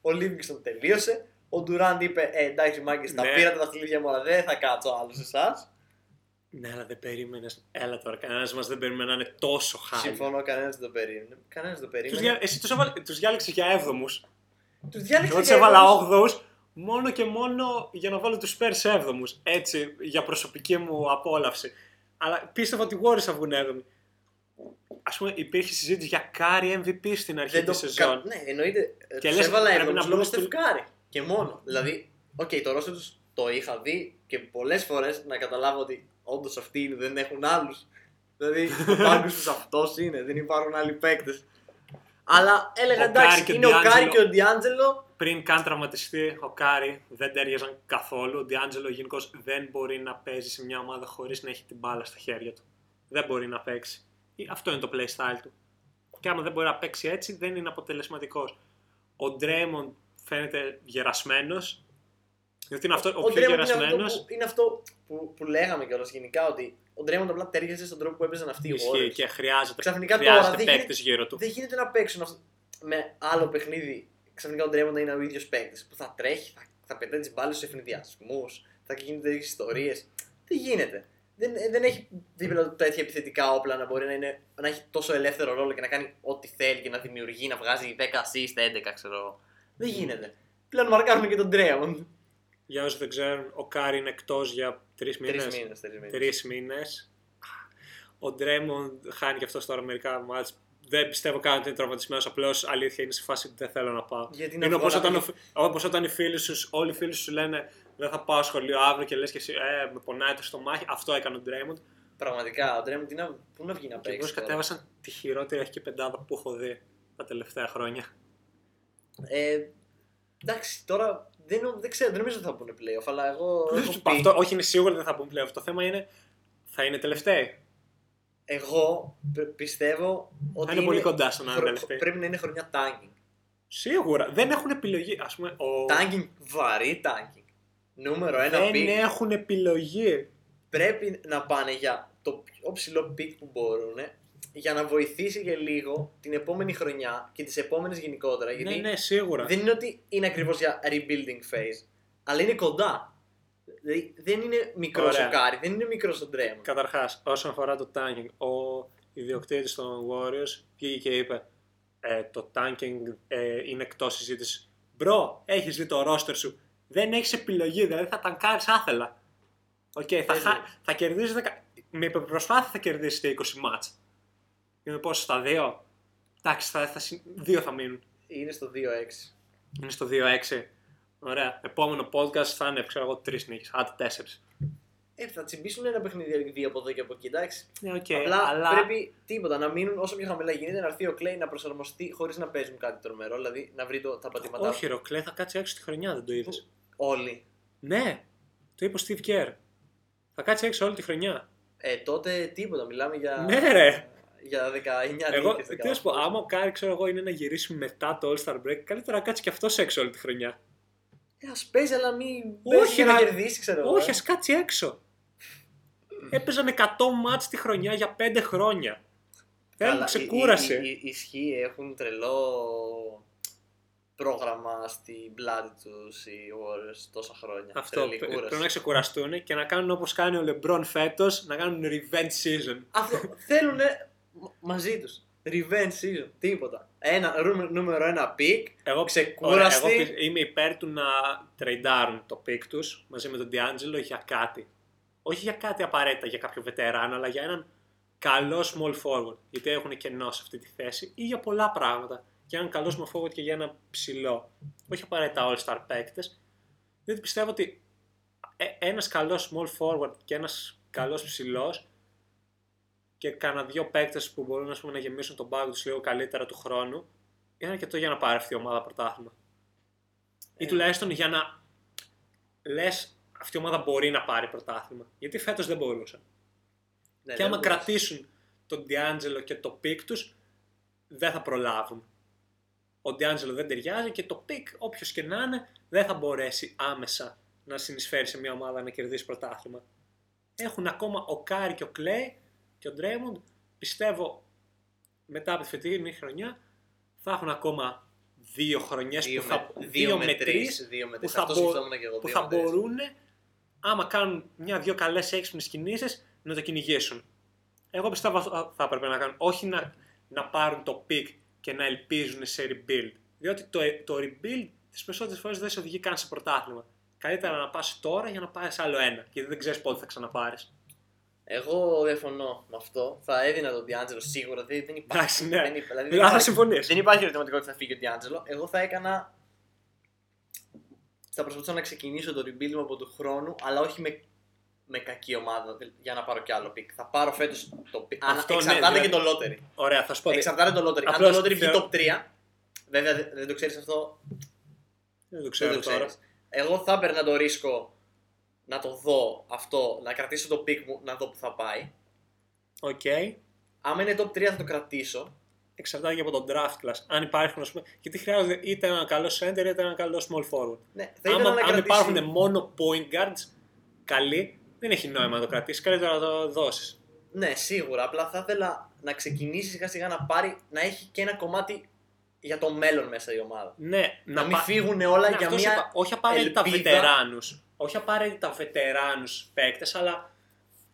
Speaker 1: Ο Λίβινγκστον τελείωσε. Ο Ντουράντ είπε: ε, Εντάξει, μάγκε, τα
Speaker 2: Ναι.
Speaker 1: πήρατε τα θηλίδια μου, αλλά δεν θα κάτσω άλλος σε εσάς.
Speaker 2: Ναι, αλλά δεν περίμενες. Έλα τώρα, κανένας μας δεν περίμενε να είναι τόσο χάρη.
Speaker 1: Συμφωνώ, κανένας δεν το περίμενε. Κανένας δεν το
Speaker 2: Τους
Speaker 1: περίμενε.
Speaker 2: δια... Εσύ τους έβαλε... τους διάλεξε για 7
Speaker 1: Τους διάλεξε.
Speaker 2: Εγώ τους
Speaker 1: για
Speaker 2: έβαλα
Speaker 1: έβδομους.
Speaker 2: 8 μόνο και μόνο για να βάλω τους Spurs 7 Έτσι, για προσωπική μου απόλαυση. Αλλά πίστευα ότι οι Warriors θα βγουν 7 Α πούμε, υπήρχε συζήτηση για Κάρι MVP στην αρχή
Speaker 1: Δεν
Speaker 2: της
Speaker 1: το
Speaker 2: σεζόν.
Speaker 1: κα... Ναι, εννοείται.
Speaker 2: Και
Speaker 1: Και
Speaker 2: λες,
Speaker 1: έβαλα
Speaker 2: πρέπει
Speaker 1: έβδομους
Speaker 2: να
Speaker 1: λόγω
Speaker 2: μπουν στο-
Speaker 1: Στεφ Κάρι. Και μόνο. Δηλαδή, οκ, το ρόστερ τους το είχα δει και πολλές φορές να καταλάβω ότι όντως αυτοί είναι, δεν έχουν άλλους. δηλαδή, ο πάγκος τους αυτός είναι, δεν υπάρχουν άλλοι παίκτες. Αλλά έλεγα
Speaker 2: Ο
Speaker 1: εντάξει,
Speaker 2: Κάρι και ο
Speaker 1: είναι ο Κάρι
Speaker 2: Ντιάντζελο.
Speaker 1: και ο Ντιάντζελο.
Speaker 2: Πριν καν τραυματιστεί ο Κάρι, δεν ταίριαζαν καθόλου. Ο Ντιάντζελο γενικώ δεν μπορεί να παίζει σε μια ομάδα χωρίς να έχει την μπάλα στα χέρια του. Δεν μπορεί να παίξει. Ή Αυτό είναι το playstyle του. Και άμα δεν μπορεί να παίξει έτσι, δεν είναι αποτελεσματικός. Ο Ντρέμοντ φαίνεται γερασμένος. Γιατί είναι αυτό, ο,
Speaker 1: Ο
Speaker 2: πιο
Speaker 1: Draymond είναι αυτό,
Speaker 2: γερασμένος.
Speaker 1: που, είναι αυτό που, που λέγαμε κιόλας γενικά ότι ο Ντρέμοντ απλά τέριαζε στον τρόπο που έπαιζαν αυτοί οι
Speaker 2: Ισχύει
Speaker 1: Warriors.
Speaker 2: και χρειάζεται,
Speaker 1: Ξαφνικά
Speaker 2: χρειάζεται
Speaker 1: τώρα δεν
Speaker 2: παίκτες γύρω του.
Speaker 1: Δεν γίνεται να παίξουν αυτό με άλλο παιχνίδι. Ξαφνικά ο Ντρέμον να είναι ο ίδιος παίκτης που θα τρέχει, θα, θα πετάει τις μπάλες στους ευνηδιασμούς, θα γίνεται τέτοιες ιστορίες. Δεν γίνεται. Δεν, δεν έχει δίπλα του τέτοια επιθετικά όπλα να μπορεί να, είναι, να έχει τόσο ελεύθερο ρόλο και να κάνει ό,τι θέλει και να δημιουργεί, να βγάζει 10 assist, 11 ξέρω εγώ. Δεν γίνεται. Πλέον μαρκάρουν και τον Ντρέμον.
Speaker 2: Για όσους δεν ξέρουν, ο Κάρι είναι εκτός για τρεις μήνες.
Speaker 1: Τρεις μήνες. Τρεις μήνες.
Speaker 2: τρεις μήνες. Ο Ντρέμοντ χάνει και αυτό τώρα μερικά μάτς. Δεν πιστεύω καν ότι είναι τραυματισμένος. Απλώς αλήθεια είναι σε φάση ότι δεν θέλω να πάω.
Speaker 1: Γιατί
Speaker 2: είναι
Speaker 1: να
Speaker 2: όπως
Speaker 1: βγω να
Speaker 2: όταν,
Speaker 1: πει-
Speaker 2: ο- όπως όταν οι φίλοι σου, όλοι οι φίλοι σου λένε Δεν θα πάω σχολείο αύριο και λες και εσύ Ε, με πονάει το στομάχι. Αυτό έκανε ο Ντρέμοντ.
Speaker 1: Πραγματικά, ο Ντρέμον τι να, πού να βγει να
Speaker 2: Και εγώ
Speaker 1: παίξει. τώρα;
Speaker 2: κατέβασαν τη χειρότερη αρχική πεντάδα που έχω δει τα τελευταία χρόνια.
Speaker 1: Ε, εντάξει, τώρα δεν, νο- δεν ξέρω, δεν νομίζω ότι θα πούνε playoff, αλλά εγώ. έχω πει-
Speaker 2: Αυτό, όχι, είναι σίγουρο ότι δεν θα πούμε πλέον. Το θέμα είναι θα είναι τελευταίοι.
Speaker 1: Εγώ π- πιστεύω ότι.
Speaker 2: είναι πολύ κοντά στο να είναι
Speaker 1: χρο-
Speaker 2: τελευταίοι.
Speaker 1: Πρέπει να είναι χρονιά tanking.
Speaker 2: Σίγουρα. Δεν έχουν επιλογή. Α πούμε, ο...
Speaker 1: Tanking, βαρύ tanking. Νούμερο ένα
Speaker 2: δεν
Speaker 1: pick.
Speaker 2: έχουν επιλογή.
Speaker 1: Πρέπει να πάνε για το πιο ψηλό pick που μπορούν για να βοηθήσει και λίγο την επόμενη χρονιά και τις επόμενες γενικότερα. Γιατί
Speaker 2: Ναι, ναι, σίγουρα.
Speaker 1: δεν είναι ότι είναι ακριβώς για rebuilding phase, αλλά είναι κοντά. Δηλαδή δεν είναι μικρό
Speaker 2: Ωραία.
Speaker 1: ο Κάρι, δεν είναι μικρό ο Ντρέμον.
Speaker 2: Καταρχάς, όσον αφορά το tanking, ο ιδιοκτήτης των Warriors βγήκε και είπε ε, το tanking ε, είναι εκτός συζήτησης. Bro, έχεις δει το roster σου. Δεν έχεις επιλογή, δηλαδή θα τανκάρεις άθελα. Οκ, θα,
Speaker 1: Έτσι.
Speaker 2: χα... θα κερδίσει. Δεκα... Με προσπάθεια θα κερδίσεις τα 20 μάτς. Είναι πόσο στα 2. Εντάξει, θα, θα, συ- δύο θα μείνουν.
Speaker 1: Είναι στο 2-6.
Speaker 2: Είναι στο 2-6. Ωραία. Επόμενο podcast θα είναι, ξέρω εγώ, τρεις νίκες. Άντε τέσσερις.
Speaker 1: Ε, θα τσιμπήσουν ένα παιχνίδι δύο από εδώ και από εκεί, εντάξει.
Speaker 2: Ναι, οκ.
Speaker 1: Απλά
Speaker 2: αλλά...
Speaker 1: πρέπει τίποτα να μείνουν όσο πιο χαμηλά γίνεται, να έρθει ο Κλέη να προσαρμοστεί χωρίς να παίζουν κάτι τρομερό, δηλαδή να βρει το, τα πατήματά
Speaker 2: Όχι, ρε, ο Κλέη θα κάτσει έξω τη χρονιά, δεν το είδες.
Speaker 1: όλοι.
Speaker 2: Ναι, το είπε ο Steve Kerr. Θα κάτσει έξω όλη τη χρονιά.
Speaker 1: Ε, τότε τίποτα, μιλάμε για,
Speaker 2: Ναι, ρε.
Speaker 1: Για 19
Speaker 2: Εγώ,
Speaker 1: νίκες,
Speaker 2: τι να σου πω, άμα ο Κάρι, ξέρω εγώ, είναι να γυρίσει μετά το All Star Break, καλύτερα να κάτσει και αυτός έξω όλη τη χρονιά.
Speaker 1: Ε, ας παίζει, αλλά μην
Speaker 2: Όχι,
Speaker 1: παίζει για να
Speaker 2: να-
Speaker 1: κερδίσει, ξέρω εγώ.
Speaker 2: Όχι,
Speaker 1: ε.
Speaker 2: ας κάτσει έξω. Έπαιζαν 100 μάτς τη χρονιά για 5 χρόνια. Θέλουν
Speaker 1: Καλά,
Speaker 2: ξεκούρασε.
Speaker 1: η- η- η- Ισχύει, έχουν τρελό πρόγραμμα στην πλάτη τους οι Warriors τόσα χρόνια.
Speaker 2: Αυτό
Speaker 1: Τρελή
Speaker 2: πε-
Speaker 1: κούραση.
Speaker 2: πρέπει να ξεκουραστούν και να κάνουν όπως κάνει ο LeBron φέτος, να κάνουν revenge season.
Speaker 1: Αυτό θέλουν μαζί τους. Revenge season, τίποτα. Ένα, ρούμε- νούμερο ένα pick,
Speaker 2: Εγώ,
Speaker 1: Ξεκούραστη.
Speaker 2: ωραία, εγώ πι- είμαι υπέρ του να τρεϊντάρουν το pick τους μαζί με τον D'Angelo για κάτι. Όχι για κάτι απαραίτητα για κάποιο βετεράνο, αλλά για έναν καλό small forward. Γιατί έχουν κενό σε αυτή τη θέση ή για πολλά πράγματα. Για έναν καλό small forward και για ένα ψηλό. Όχι απαραίτητα all-star παίκτες. Διότι πιστεύω ότι ένας καλός small forward και ένας καλός ψηλός και κάνα δύο παίκτες που μπορούν ας πούμε, να γεμίσουν τον πάγκο τους λίγο καλύτερα του χρόνου είναι αρκετό για να πάρει αυτή η ομάδα πρωτάθλημα. Ή
Speaker 1: Ε.
Speaker 2: τουλάχιστον για να λες αυτή η ομάδα μπορεί να πάρει πρωτάθλημα. Γιατί φέτος δεν μπορούσαν.
Speaker 1: Ναι,
Speaker 2: και άμα
Speaker 1: δεν μπορείς.
Speaker 2: κρατήσουν τον Ντιάντζελο και το pick τους, δεν θα προλάβουν. Ο Ντιάντζελο δεν ταιριάζει και το pick, όποιος και να είναι, δεν θα μπορέσει άμεσα να συνεισφέρει σε μια ομάδα να κερδίσει πρωτάθλημα. Έχουν ακόμα ο Κάρι και ο Κλέη και ο Ντρέμοντ. Πιστεύω μετά από τη φετινή χρονιά θα έχουν ακόμα δύο χρονιές
Speaker 1: Δύο
Speaker 2: που θα,
Speaker 1: με-
Speaker 2: δύο με
Speaker 1: τρεις,
Speaker 2: τρεις
Speaker 1: δύο με τρεις.
Speaker 2: που θα,
Speaker 1: Αυτό
Speaker 2: μπο-
Speaker 1: σκεφτόμουν και εγώ.
Speaker 2: που
Speaker 1: δύο
Speaker 2: θα
Speaker 1: με τρεις.
Speaker 2: μπορούν, άμα κάνουν μια-δυο καλές έξυπνες κινήσεις, να το κυνηγήσουν. Εγώ πιστεύω αυτό θα έπρεπε να κάνουν. Όχι να, να πάρουν το pick και να ελπίζουν σε rebuild. Διότι το, το rebuild τις περισσότερες φορές δεν σε οδηγεί καν σε πρωτάθλημα. Καλύτερα να πας τώρα για να πάρεις άλλο ένα. Γιατί δεν ξέρεις πότε θα ξαναπάρεις.
Speaker 1: Εγώ διαφωνώ με αυτό. Θα έδινα τον Διάντζελο σίγουρα. Δεν, δεν υπάρχει.
Speaker 2: Εντάξει, ναι.
Speaker 1: Δεν, υπά- δηλαδή, δεν
Speaker 2: Δηλαδή θα
Speaker 1: υπάρχει-
Speaker 2: συμφωνείς.
Speaker 1: δεν υπάρχει ερωτηματικό ότι θα φύγει ο Διάντζελο. Εγώ θα έκανα. Θα προσπαθούσα να ξεκινήσω το rebuild μου από του χρόνου, αλλά όχι με, με κακή ομάδα δε- για να πάρω κι άλλο pick. Θα πάρω φέτος το pick. Αν
Speaker 2: Αυτό ναι,
Speaker 1: εξαρτάται
Speaker 2: δηλαδή-
Speaker 1: και το lottery.
Speaker 2: Ωραία, θα σου πω. ότι-
Speaker 1: Εξαρτάται το lottery. Αν
Speaker 2: Απλώς
Speaker 1: το lottery βγει
Speaker 2: θεωρώ-
Speaker 1: top 3, βέβαια δεν, δεν το ξέρεις αυτό,
Speaker 2: Δεν το
Speaker 1: δεν
Speaker 2: ξέρω
Speaker 1: το
Speaker 2: τώρα.
Speaker 1: ξέρεις. Εγώ θα έπαιρνα το ρίσκο να το δω αυτό, να κρατήσω το pick μου, να δω που θα πάει.
Speaker 2: Οκ.
Speaker 1: Άμα είναι top 3 θα το κρατήσω.
Speaker 2: Εξαρτάται και από τον draft class. Αν υπάρχουν, ας πούμε, γιατί χρειάζεται είτε ένα καλό center είτε ένα καλό small forward.
Speaker 1: Ναι, θα ήθελα
Speaker 2: Άμα,
Speaker 1: να
Speaker 2: αν
Speaker 1: κρατήσει...
Speaker 2: υπάρχουν μόνο point guards καλοί, δεν έχει νόημα να το κρατήσεις. Καλύτερα να το δώσεις.
Speaker 1: Ναι, σίγουρα. Απλά θα ήθελα να ξεκινήσει σιγά σιγά να πάρει, να έχει και ένα κομμάτι για το μέλλον μέσα η ομάδα.
Speaker 2: Ναι,
Speaker 1: Να, μην
Speaker 2: πα-
Speaker 1: φύγουν όλα
Speaker 2: Ναι,
Speaker 1: για
Speaker 2: αυτό
Speaker 1: μια.
Speaker 2: σου είπα. Όχι απαραίτητα
Speaker 1: ελπίδα.
Speaker 2: βετεράνους. Όχι απαραίτητα βετεράνους παίκτες, αλλά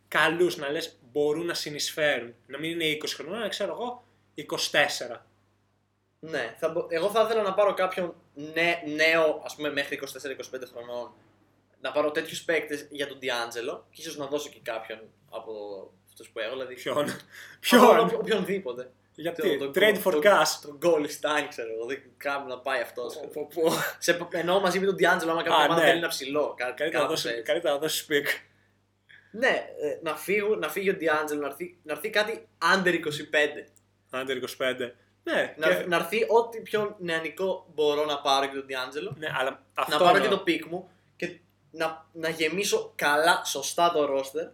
Speaker 2: καλούς να λες μπορούν να συνεισφέρουν. Να μην είναι 20 χρονών, αλλά ξέρω εγώ 24.
Speaker 1: Ναι, θα, μπο- εγώ θα ήθελα να πάρω κάποιον νέ, νέο, ας πούμε μέχρι 24-25 χρονών, να πάρω τέτοιους παίκτες για τον Ντιάντζελο και ίσως να δώσω και κάποιον από αυτούς που έχω. Δηλαδή,
Speaker 2: Ποιον;
Speaker 1: από
Speaker 2: Ποιον;
Speaker 1: όποι- οποιονδήποτε.
Speaker 2: Γιατί;
Speaker 1: Το- το-
Speaker 2: Trade for
Speaker 1: το-
Speaker 2: cash.
Speaker 1: Τον Γκόλι Στάιν, ξέρω εγώ. Δεν κάπου να πάει αυτός. Σε, εννοώ μαζί με τον Ντιάντζελο, άμα κάποια
Speaker 2: Α,
Speaker 1: ομάδα
Speaker 2: ναι.
Speaker 1: θέλει ένα ψηλό. Κάτι,
Speaker 2: Καλύτερα να
Speaker 1: κάπως
Speaker 2: δώσει-
Speaker 1: έτσι.
Speaker 2: Καλύτερα να δώσει pick.
Speaker 1: Ναι, ε, να, φύγω, να φύγει ο Ντιάντζελο, να έρθει, να έρθει κάτι under 25.
Speaker 2: Under 25. Ναι,
Speaker 1: Να,
Speaker 2: και-
Speaker 1: να έρθει ό,τι πιο νεανικό μπορώ να πάρω και τον Ντιάντζελο.
Speaker 2: ναι, αλλά αυτό
Speaker 1: να πάρω
Speaker 2: εννοώ.
Speaker 1: και το pick μου και να, να γεμίσω καλά, σωστά το roster.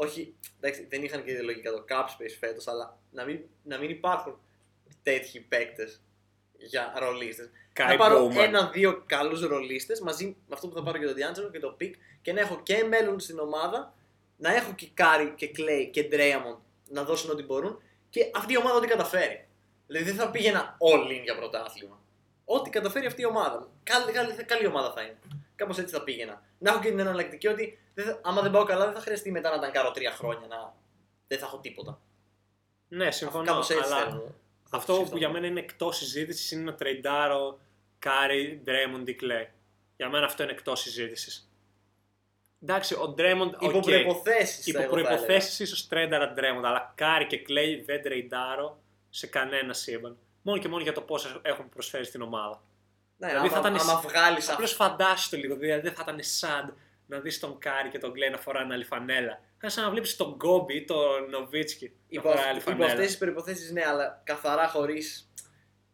Speaker 1: Όχι, εντάξει, δεν είχαν και λογικά το cap space φέτος, αλλά να μην, να μην υπάρχουν τέτοιοι παίκτες για ρολίστες.
Speaker 2: Και
Speaker 1: να πάρω
Speaker 2: Bowman.
Speaker 1: ένα-δύο καλούς ρολίστες μαζί με αυτό που θα πάρω και τον Ντιάντζελο και το pick και να έχω και μέλλον στην ομάδα, να έχω και Κάρι και Κλέη και Ντρέιμον να δώσουν ό,τι μπορούν και αυτή η ομάδα ό,τι καταφέρει. Δηλαδή δεν θα πήγαινα all in για πρωτάθλημα. Ό,τι καταφέρει αυτή η ομάδα. Καλή, καλή, καλή ομάδα θα είναι. Κάπως έτσι θα πήγαινα. Να έχω και την εναλλακτική ότι δεν θα, άμα δεν πάω καλά, δεν θα χρειαστεί μετά να τανκάρω τρία χρόνια να. Δεν θα έχω τίποτα.
Speaker 2: Ναι, συμφωνώ.
Speaker 1: Κάπως έτσι
Speaker 2: αλλά
Speaker 1: θέλω.
Speaker 2: αυτό
Speaker 1: σκεφτόμουν.
Speaker 2: που για μένα είναι εκτός συζήτησης είναι να τρεϊντάρω Κάρι, Ντρέμοντ ή Κλέι. Για μένα αυτό είναι εκτός συζήτησης. Εντάξει, ο Ντρέμοντ.
Speaker 1: Υπό
Speaker 2: οκ.
Speaker 1: προϋποθέσεις.
Speaker 2: Υπό προϋποθέσεις ίσως τρέιταρα Ντρέμοντ, αλλά Κάρι και Κλέι δεν τρεϊντάρω σε κανένα σύμπαν. Μόνο και μόνο για το πόσο έχουν προσφέρει στην ομάδα.
Speaker 1: Ναι,
Speaker 2: Δηλαδή
Speaker 1: άμα,
Speaker 2: θα ήταν
Speaker 1: άμα βγάλεις
Speaker 2: Απλώς φαντάσου το λίγο, δηλαδή δεν θα ήταν sad να δεις τον Κάρι και τον Κλέι να φοράνε άλλη φανέλα. Θα σαν να βλέπεις τον Κόμπι ή τον Νοβίτσκι να
Speaker 1: Υπό,
Speaker 2: φοράει άλλη
Speaker 1: υπό
Speaker 2: φανέλα.
Speaker 1: αυτές τις προϋποθέσεις, ναι, αλλά καθαρά χωρίς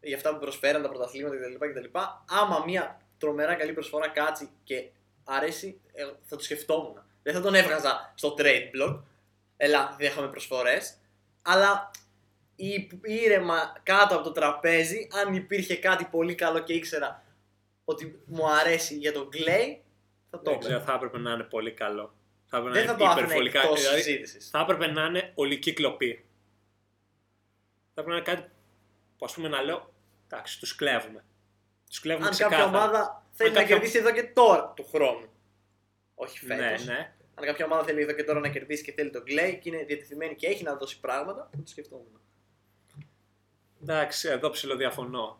Speaker 1: για αυτά που προσφέραν τα πρωταθλήματα κτλ. κτλ. Άμα μια τρομερά καλή προσφορά κάτσει και αρέσει, ε, θα το σκεφτόμουν. Δεν θα τον έβγαζα στο trade block. Ελά, δέχομαι προσφορές. Αλλά ή- ήρεμα κάτω από το τραπέζι, αν υπήρχε κάτι πολύ καλό και ήξερα ότι μου αρέσει για τον Clay, θα το
Speaker 2: Δεν ξέρω,
Speaker 1: έπαιρνα.
Speaker 2: θα έπρεπε να είναι πολύ καλό. Θα έπρεπε
Speaker 1: Δεν
Speaker 2: να
Speaker 1: θα το
Speaker 2: είναι
Speaker 1: άφηνα
Speaker 2: υπερβολικά.
Speaker 1: εκτός
Speaker 2: Δηλαδή,
Speaker 1: συζήτησης.
Speaker 2: θα έπρεπε να είναι ολική κλοπή. Θα έπρεπε να είναι κάτι που ας πούμε να λέω, εντάξει, τους κλέβουμε. Τους κλέβουμε
Speaker 1: Αν
Speaker 2: ξεκάθαρα.
Speaker 1: κάποια ομάδα θέλει
Speaker 2: Αν
Speaker 1: να
Speaker 2: κάποια-
Speaker 1: κερδίσει εδώ και τώρα του χρόνου. Όχι
Speaker 2: Ναι,
Speaker 1: φέτος.
Speaker 2: ναι.
Speaker 1: Αν κάποια ομάδα θέλει εδώ και τώρα να κερδίσει και θέλει τον Clay και είναι διατεθειμένη και έχει να δώσει πράγματα, θα το σκεφτόμουν.
Speaker 2: Εντάξει, εδώ ψηλοδιαφωνώ.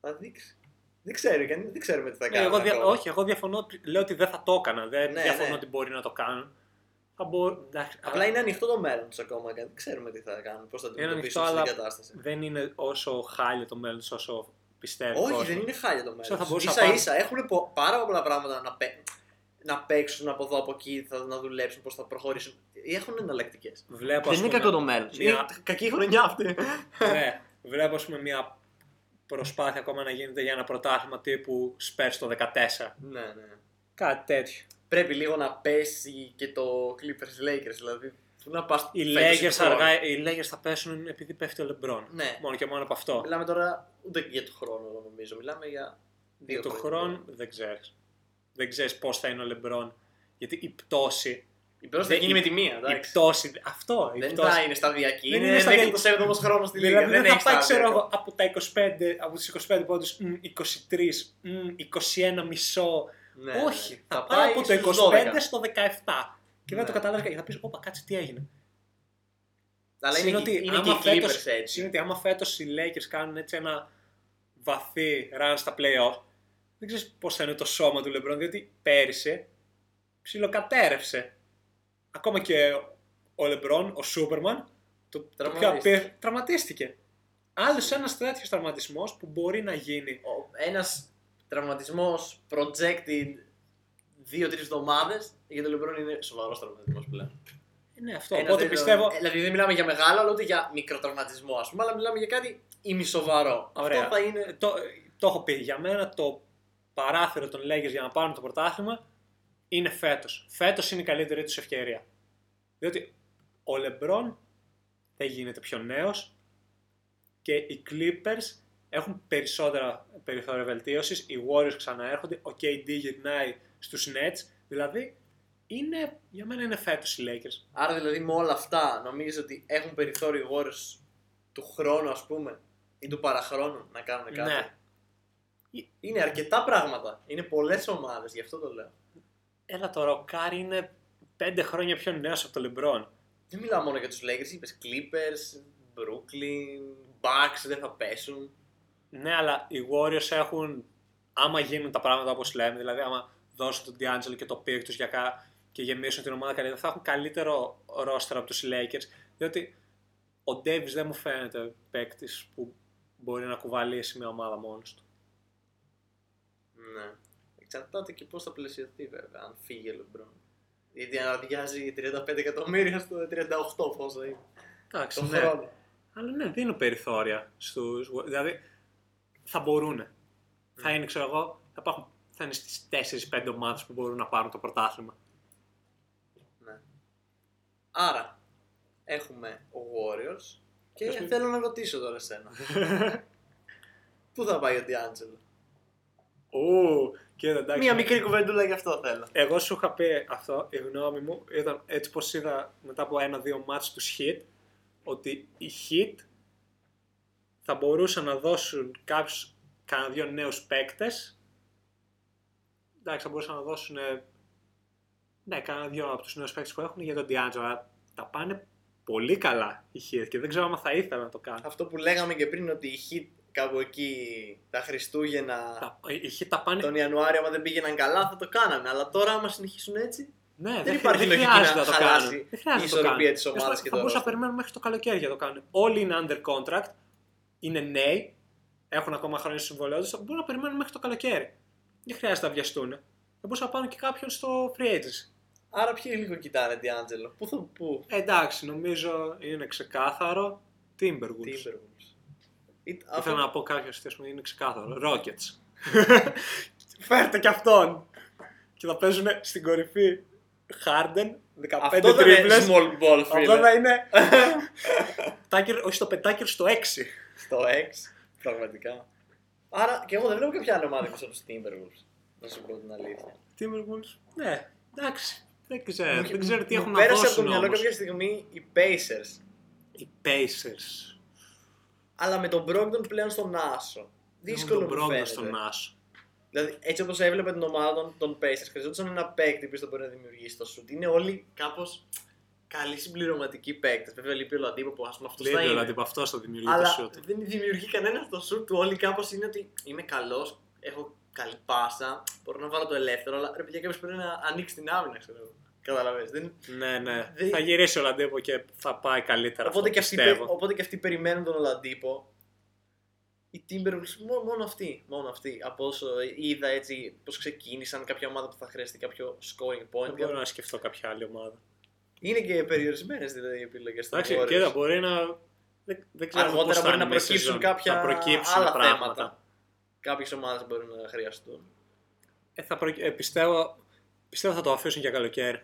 Speaker 1: Θα δείξει. Δεν ξέρει, κανεί- δεν ξέρουμε τι θα
Speaker 2: Ναι,
Speaker 1: κάνει.
Speaker 2: εγώ δια... Όχι, εγώ διαφωνώ, λέω ότι δεν θα το έκανα. Δεν
Speaker 1: Ναι,
Speaker 2: διαφωνώ
Speaker 1: ναι.
Speaker 2: ότι μπορεί να το κάνουν. Θα μπο... εντάξει,
Speaker 1: Απλά είναι ανοιχτό το μέλλον τους ακόμα. Δεν ξέρουμε τι θα κάνουν, πώς θα
Speaker 2: Είναι
Speaker 1: αντιμετωπίσουν
Speaker 2: ανοιχτό,
Speaker 1: αυτή
Speaker 2: αλλά
Speaker 1: την κατάσταση.
Speaker 2: δεν είναι όσο χάλιο το μέλλον τους όσο πιστεύω.
Speaker 1: Όχι,
Speaker 2: κόσμος.
Speaker 1: δεν είναι χάλια το
Speaker 2: Ξέρω, θα
Speaker 1: μέλλον.
Speaker 2: μπορούσα να
Speaker 1: σα
Speaker 2: πάρω-
Speaker 1: ίσα έχουν πο- πάρα πολλά πράγματα να, παί... να παίξουν από εδώ από εκεί, θα, να δουλέψουν, πώς θα προχωρήσουν. Έχουν εναλλακτικές.
Speaker 2: Βλέπω, ας πούμε,
Speaker 1: το μέλλον.
Speaker 2: μια-
Speaker 1: Είναι κακή χρονιά αυτή.
Speaker 2: ναι, βλέπω ας πούμε, μια προσπάθεια ακόμα να γίνεται για ένα πρωτάθλημα τύπου Spurs το 14.
Speaker 1: ναι, ναι.
Speaker 2: Κάτι τέτοιο.
Speaker 1: πρέπει λίγο να πέσει και το Clippers Lakers. Δηλαδή, πού να πας
Speaker 2: Οι
Speaker 1: φέτος
Speaker 2: Lakers,
Speaker 1: χρόνο.
Speaker 2: αργά, οι Lakers θα πέσουν επειδή πέφτει ο LeBron.
Speaker 1: Ναι.
Speaker 2: Μόνο και μόνο από αυτό.
Speaker 1: Μιλάμε τώρα ούτε για το χρόνο, εγώ νομίζω. Μιλάμε για δύο
Speaker 2: Για τον
Speaker 1: χρόνια.
Speaker 2: χρόνο δεν ξέρεις. Δεν ξέρεις πώς θα είναι ο LeBron. Γιατί η πτώση.
Speaker 1: Η πρώτη θα
Speaker 2: δεν-
Speaker 1: γίνει με τη μία,
Speaker 2: Η
Speaker 1: εντάξει.
Speaker 2: πτώση. Αυτό. η
Speaker 1: Δεν
Speaker 2: πτώση.
Speaker 1: θα είναι σταδιακή.
Speaker 2: Δεν
Speaker 1: είναι
Speaker 2: είναι σταδιακή.
Speaker 1: 17ο χρόνος στη Λίγα.
Speaker 2: Δηλαδή δεν, θα
Speaker 1: έχει
Speaker 2: πάει,
Speaker 1: στάδιο.
Speaker 2: ξέρω εγώ, από τα 25, από τους 25 πόντους, μ, 23, μ, 21 μισό.
Speaker 1: Ναι,
Speaker 2: Όχι,
Speaker 1: ναι.
Speaker 2: θα, πάει από το
Speaker 1: στους
Speaker 2: 25
Speaker 1: 12.
Speaker 2: στο 17. Και δεν
Speaker 1: Ναι.
Speaker 2: το καταλάβει και θα πεις: Όπα, κάτσε τι έγινε.
Speaker 1: Αλλά είναι,
Speaker 2: είναι
Speaker 1: και-
Speaker 2: ότι
Speaker 1: είναι
Speaker 2: άμα
Speaker 1: και οι Clippers
Speaker 2: φέτος,
Speaker 1: έτσι.
Speaker 2: είναι ότι άμα φέτος οι Lakers κάνουν έτσι ένα βαθύ run στα playoff, δεν ξέρεις πώς θα είναι το σώμα του LeBron, διότι πέρυσι ψιλοκατέρευσε. Ακόμα και ο LeBron, ο Superman, το, το πιο
Speaker 1: Τραυματίστηκε.
Speaker 2: απέ... τραυματίστηκε. Άλλος ένας τέτοιος τραυματισμός που μπορεί να γίνει.
Speaker 1: Ο- ένας τραυματισμός projected δύο-τρεις εβδομάδες για τον LeBron είναι σοβαρός τραυματισμός πλέον.
Speaker 2: Ε, Ναι, αυτό.
Speaker 1: Ένας
Speaker 2: Οπότε
Speaker 1: τέτοιο-
Speaker 2: πιστεύω.
Speaker 1: ε, Δηλαδή δεν μιλάμε για μεγάλο, αλλά ούτε για μικροτραυματισμό, ας πούμε, αλλά μιλάμε για κάτι ημισοβαρό.
Speaker 2: Ωραία.
Speaker 1: Αυτό θα είναι.
Speaker 2: Το, το έχω πει. Για μένα το παράθυρο των Lakers για να πάρουν το πρωτάθλημα είναι φέτος. Φέτος είναι η καλύτερη τους ευκαιρία. Διότι ο LeBron δεν γίνεται πιο νέος και οι Clippers έχουν περισσότερα περιθώρια βελτίωσης. Οι Warriors ξαναέρχονται, ο KD γυρνάει στους Nets. Δηλαδή, είναι, για μένα είναι φέτος οι Lakers.
Speaker 1: Άρα δηλαδή με όλα αυτά νομίζω ότι έχουν περιθώριο οι Warriors του χρόνου, ας πούμε, ή του παραχρόνου να κάνουν κάτι;
Speaker 2: Ναι.
Speaker 1: Είναι αρκετά πράγματα. Είναι πολλές ομάδες, γι' αυτό το λέω.
Speaker 2: Έλα τώρα, ο Κάρι είναι πέντε χρόνια πιο νέος από τον LeBron.
Speaker 1: Δεν μιλάω μόνο για τους Lakers, είπες Clippers, Brooklyn, Bucks δεν θα πέσουν.
Speaker 2: Ναι, αλλά οι Warriors έχουν, άμα γίνουν τα πράγματα όπως λέμε, δηλαδή άμα δώσουν τον D'Angelo και το pick τους για κα... και γεμίσουν την ομάδα καλύτερα, θα έχουν καλύτερο roster από τους Lakers, διότι ο Davis δεν μου φαίνεται παίκτης που μπορεί να κουβαλήσει μια ομάδα μόνος του.
Speaker 1: Ναι. Εξαρτάται και πώς θα πλαισιωθεί βέβαια, αν φύγει ο LeBron. Γιατί αν αδειάζει 35 εκατομμύρια στο 38 πόσο είναι.
Speaker 2: Εντάξει,
Speaker 1: Τον
Speaker 2: ναι.
Speaker 1: χρόνο.
Speaker 2: Αλλά ναι, δίνουν περιθώρια στους... Δηλαδή, θα μπορούν.
Speaker 1: Mm.
Speaker 2: Θα είναι, ξέρω εγώ, θα, υπάρχουν, θα είναι στις 4-5 ομάδες που μπορούν να πάρουν το πρωτάθλημα.
Speaker 1: Ναι. Άρα, έχουμε ο Warriors και
Speaker 2: Πες μου.
Speaker 1: θέλω να ρωτήσω τώρα εσένα. Πού θα πάει ο D'Angelo;
Speaker 2: Ου, και εντάξει.
Speaker 1: Μία μικρή κουβεντούλα γι' αυτό θέλω.
Speaker 2: Εγώ σου είχα πει αυτό, η γνώμη μου ήταν έτσι πως είδα μετά από ένα-δύο μάτς τους Hit, ότι οι Hit θα μπορούσαν να δώσουν κάποιους κανένα δύο νέους παίκτες. Εντάξει, θα μπορούσαν να δώσουν ναι, κανένα δύο από τους νέους παίκτες που έχουν για τον D'Angelo, αλλά τα πάνε πολύ καλά οι Hit και δεν ξέρω αν θα ήθελα να το κάνω.
Speaker 1: Αυτό που λέγαμε και πριν ότι η Heat κάπου εκεί τα Χριστούγεννα
Speaker 2: Τα, οι Hit τα πάνε...
Speaker 1: τον Ιανουάριο, άμα δεν πήγαιναν καλά, θα το κάνανε. Αλλά τώρα, άμα συνεχίσουν έτσι,
Speaker 2: Ναι,
Speaker 1: Δεν υπάρχει
Speaker 2: δεν
Speaker 1: λογική
Speaker 2: χρειάζεται
Speaker 1: να
Speaker 2: να το
Speaker 1: χαλάσει
Speaker 2: κάνουν. Δεν
Speaker 1: η
Speaker 2: χρειάζεται να το
Speaker 1: ισορροπία
Speaker 2: κάνουν.
Speaker 1: της ομάδας
Speaker 2: Ας πούμε,
Speaker 1: και
Speaker 2: Θα
Speaker 1: το
Speaker 2: μπορούσαν να
Speaker 1: roster.
Speaker 2: περιμένουν μέχρι το καλοκαίρι για να το κάνουν. Όλοι είναι under contract, είναι νέοι, έχουν ακόμα χρόνια συμβολέους του, μπορούν να περιμένουν μέχρι το καλοκαίρι. Δεν χρειάζεται να βιαστούν. Θα μπορούσαν να πάρουν και κάποιον στο free agency.
Speaker 1: άρα ποιοι λίγο κοιτάνε D'Angelo. Πού θα πού,
Speaker 2: Ε, εντάξει, νομίζω είναι ξεκάθαρο. Timberwolves.
Speaker 1: Timberwolves. Ή-
Speaker 2: Ήθελα
Speaker 1: αυτό-
Speaker 2: να πω κάποιο θέσμα είναι ξεκάθαρο. Rockets. Φέρτε και αυτόν. Και θα παίζουν στην κορυφή Harden, 15
Speaker 1: Αυτό δεν είναι
Speaker 2: τρίπλες.
Speaker 1: small ball,
Speaker 2: Αυτό
Speaker 1: φίλε.
Speaker 2: θα είναι. Tucker, όχι στο πεντάκερ, στο 6.
Speaker 1: Στο X, πραγματικά. Άρα και εγώ δεν βλέπω κάποια άλλη ομάδα εκτός από τους Timberwolves. Να σου πω την αλήθεια.
Speaker 2: Timberwolves. Ναι, εντάξει. Δεν ξέρω,
Speaker 1: Μου-
Speaker 2: Ε, δεν ξέρω τι
Speaker 1: μου
Speaker 2: έχουν να
Speaker 1: Πέρασε από
Speaker 2: δώσουν
Speaker 1: το μυαλό
Speaker 2: όμως.
Speaker 1: κάποια στιγμή οι Pacers.
Speaker 2: Οι Pacers.
Speaker 1: Αλλά με τον Brogdon πλέον στον Άσο. Δύσκολο
Speaker 2: Έχουν τον
Speaker 1: μου
Speaker 2: Brogdon
Speaker 1: φαίνεται.
Speaker 2: στον Άσο.
Speaker 1: Δηλαδή, έτσι όπως έβλεπε την ομάδα των, των Pacers, χρειαζόταν ένα παίκτη που θα μπορεί να δημιουργήσει το σουτ. Είναι όλοι κάπως καλοί συμπληρωματικοί παίκτες. Βέβαια, λείπει ο Λαντίπο που ας πούμε αυτός θα
Speaker 2: Λέει
Speaker 1: είναι.
Speaker 2: δηλαδή από αυτός θα δημιουργεί το
Speaker 1: Αλλά
Speaker 2: σουτ.
Speaker 1: δεν δημιουργεί κανένα το σουτ του. Όλοι κάπως είναι ότι είμαι καλός, έχω καλή πάσα, μπορώ να βάλω το ελεύθερο, αλλά ρε παιδιά κάποιος πρέπει να ανοίξει την άμυνα, ξέρω εγώ. Καταλαβαίνεις. Δεν...
Speaker 2: Ναι, ναι.
Speaker 1: δεν-
Speaker 2: Θα γυρίσει ο Λαντίπο και θα πάει καλύτερα.
Speaker 1: Οπότε,
Speaker 2: αυτό,
Speaker 1: και αυτοί,
Speaker 2: πιστεύω.
Speaker 1: πε- οπότε και αυτοί περιμένουν τον Ολαντίπο. Οι Timberwolves μόνο, μόνο αυτοί, μόνο αυτοί. Από όσο είδα έτσι πώς ξεκίνησαν κάποια ομάδα που θα χρειαστεί κάποιο scoring point.
Speaker 2: Δεν μπορώ να σκεφτώ κάποια άλλη ομάδα.
Speaker 1: Είναι και περιορισμένες δηλαδή οι επιλογές των
Speaker 2: Εντάξει,
Speaker 1: Warriors.
Speaker 2: κοίτα, μπορεί να. Δεν, δεν ξέρω
Speaker 1: Αργότερα
Speaker 2: πώς θα
Speaker 1: μπορεί
Speaker 2: είναι
Speaker 1: να
Speaker 2: μέσα
Speaker 1: προκύψουν
Speaker 2: σεζόν.
Speaker 1: κάποια
Speaker 2: θα προκύψουν
Speaker 1: άλλα
Speaker 2: πράγματα.
Speaker 1: θέματα. Κάποιες ομάδες μπορεί να χρειαστούν.
Speaker 2: Ε, θα προ... ε, πιστεύω, πιστεύω θα το αφήσουν για καλοκαίρι.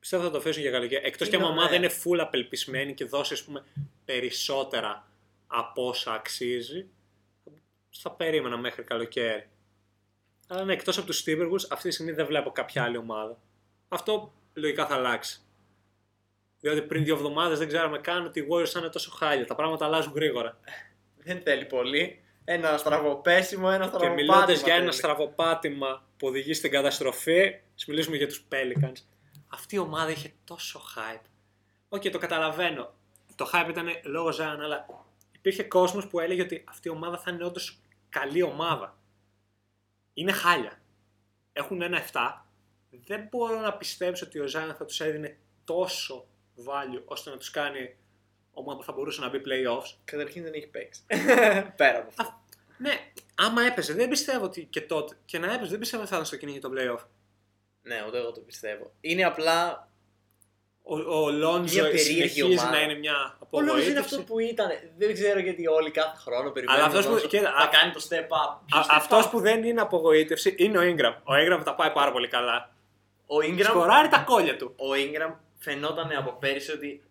Speaker 2: Πιστεύω θα το αφήσουν για καλοκαίρι. Εκτός
Speaker 1: Τι
Speaker 2: και αν η
Speaker 1: να-
Speaker 2: ομάδα
Speaker 1: ναι.
Speaker 2: είναι full απελπισμένη και δώσει ας πούμε, περισσότερα από όσα αξίζει, θα περίμενα μέχρι καλοκαίρι. Αλλά ναι, εκτός από τους Timberwolves, αυτή τη στιγμή δεν βλέπω κάποια άλλη ομάδα. Αυτό λογικά θα αλλάξει. Διότι πριν δύο εβδομάδες δεν ξέραμε καν ότι οι Warriors θα είναι τόσο χάλια. Τα πράγματα αλλάζουν γρήγορα.
Speaker 1: Δεν θέλει πολύ. Ένα στραβοπέσιμο, ένα
Speaker 2: Και
Speaker 1: στραβοπάτημα.
Speaker 2: μιλώντας για ένα
Speaker 1: θέλει.
Speaker 2: στραβοπάτημα που οδηγεί στην καταστροφή, ας μιλήσουμε για τους Pelicans. Αυτή η ομάδα είχε τόσο hype. OK, το καταλαβαίνω. Το hype ήταν λόγω Zion, αλλά υπήρχε κόσμος που έλεγε ότι αυτή η ομάδα θα είναι όντως καλή ομάδα. Είναι χάλια. Έχουν ένα 7. Δεν μπορώ να πιστέψω ότι ο Ζαν θα τους έδινε τόσο value ώστε να τους κάνει ομάδα που θα μπορούσε να μπει playoffs.
Speaker 1: Καταρχήν δεν έχει παίξει. Πέρα από αυτό.
Speaker 2: Ναι, άμα έπαιζε, δεν πιστεύω ότι και τότε. Και να έπαιζε, δεν πιστεύω ότι θα ήταν στο κυνήγι το playoff.
Speaker 1: Ναι, ούτε εγώ το πιστεύω. Είναι απλά.
Speaker 2: Ο, ο Λόντζο
Speaker 1: Μια περίεργη
Speaker 2: συνεχίζει
Speaker 1: ομάδα.
Speaker 2: να είναι μια
Speaker 1: Ο
Speaker 2: απογοήτευση.
Speaker 1: Λόγος είναι αυτό που ήταν. Δεν ξέρω γιατί όλοι κάθε χρόνο περιμένουν.
Speaker 2: αυτός που-
Speaker 1: όσο
Speaker 2: κοίτα,
Speaker 1: θα
Speaker 2: α-
Speaker 1: κάνει το step up. Ποιος
Speaker 2: Α,
Speaker 1: step
Speaker 2: αυτός
Speaker 1: up?
Speaker 2: που δεν είναι απογοήτευση είναι ο Ingram. Ο Ingram τα πάει πάρα πολύ καλά.
Speaker 1: Ο Ingram,
Speaker 2: Σκοράρει τα κόλλια του.
Speaker 1: ο Ingram φαινόταν από πέρυσι ότι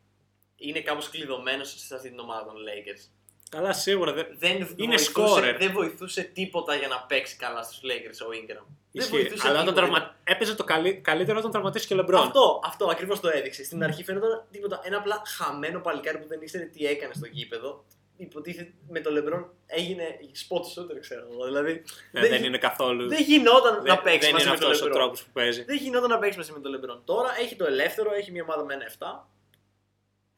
Speaker 1: είναι κάπως κλειδωμένος σε αυτή την ομάδα των Lakers.
Speaker 2: Καλά, σίγουρα. Δεν...
Speaker 1: Δεν
Speaker 2: Είναι
Speaker 1: βοηθούσε,
Speaker 2: scorer.
Speaker 1: δεν βοηθούσε τίποτα για να παίξει καλά στους Lakers ο Ingram. Δεν
Speaker 2: Ισχύει.
Speaker 1: βοηθούσε
Speaker 2: Αλλά όταν
Speaker 1: τίποτα.
Speaker 2: τραυμα... έπαιζε το καλύ... καλύτερο όταν τραυματίστηκε ο Λεμπρόν.
Speaker 1: Αυτό, αυτό ακριβώς το έδειξε. Στην αρχή φαίνονταν τίποτα. Ένα απλά χαμένο παλικάρι που δεν ήξερε τι έκανε στο γήπεδο. Υποτίθεται με το Λεμπρόν έγινε spot shooter, ξέρω εγώ. Δηλαδή
Speaker 2: Ναι, δεν, είναι καθόλου.
Speaker 1: δεν γινόταν
Speaker 2: δεν-
Speaker 1: να παίξει
Speaker 2: δεν
Speaker 1: μαζί
Speaker 2: είναι
Speaker 1: με τον
Speaker 2: αυτός ο
Speaker 1: Λεμπρόν.
Speaker 2: τρόπος που παίζει.
Speaker 1: Δεν γινόταν να παίξει μαζί με τον Λεμπρόν. Τώρα έχει το ελεύθερο, έχει μια ομάδα με ένα 7.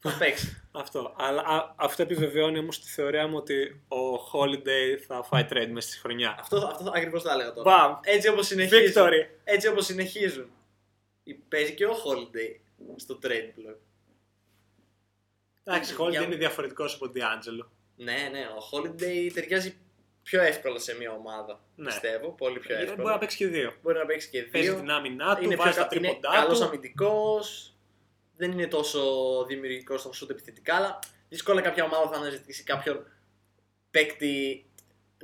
Speaker 1: Θα παίξει.
Speaker 2: Αυτό. Αλλά α, αυτό επιβεβαιώνει όμως τη θεωρία μου ότι ο Holiday θα φάει trade μέσα στη χρονιά.
Speaker 1: αυτό αυτό ακριβώς θα έλεγα τώρα.
Speaker 2: Μπαμ!
Speaker 1: Έτσι όπως συνεχίζουν.
Speaker 2: Victory!
Speaker 1: Έτσι όπως συνεχίζουν. Παίζει και ο Holiday στο trade block.
Speaker 2: Εντάξει, ο
Speaker 1: Για-
Speaker 2: Holiday είναι διαφορετικός από τον D'Angelo.
Speaker 1: Ναι, ναι, ο Holiday ταιριάζει πιο εύκολα σε μια ομάδα.
Speaker 2: Ναι.
Speaker 1: Πιστεύω, πολύ πιο
Speaker 2: Ε,
Speaker 1: εύκολα.
Speaker 2: Μπορεί να παίξει και δύο.
Speaker 1: Μπορεί να παίξει και
Speaker 2: Παίζει
Speaker 1: δύο.
Speaker 2: την άμυνά του,
Speaker 1: είναι
Speaker 2: βάζει
Speaker 1: πιο
Speaker 2: τα
Speaker 1: κα- είναι
Speaker 2: τρίποντά
Speaker 1: καλός
Speaker 2: του.
Speaker 1: αμυντικός, δεν είναι τόσο δημιουργικός στο σούτ επιθετικά, αλλά δύσκολα κάποια ομάδα θα αναζητήσει κάποιον παίκτη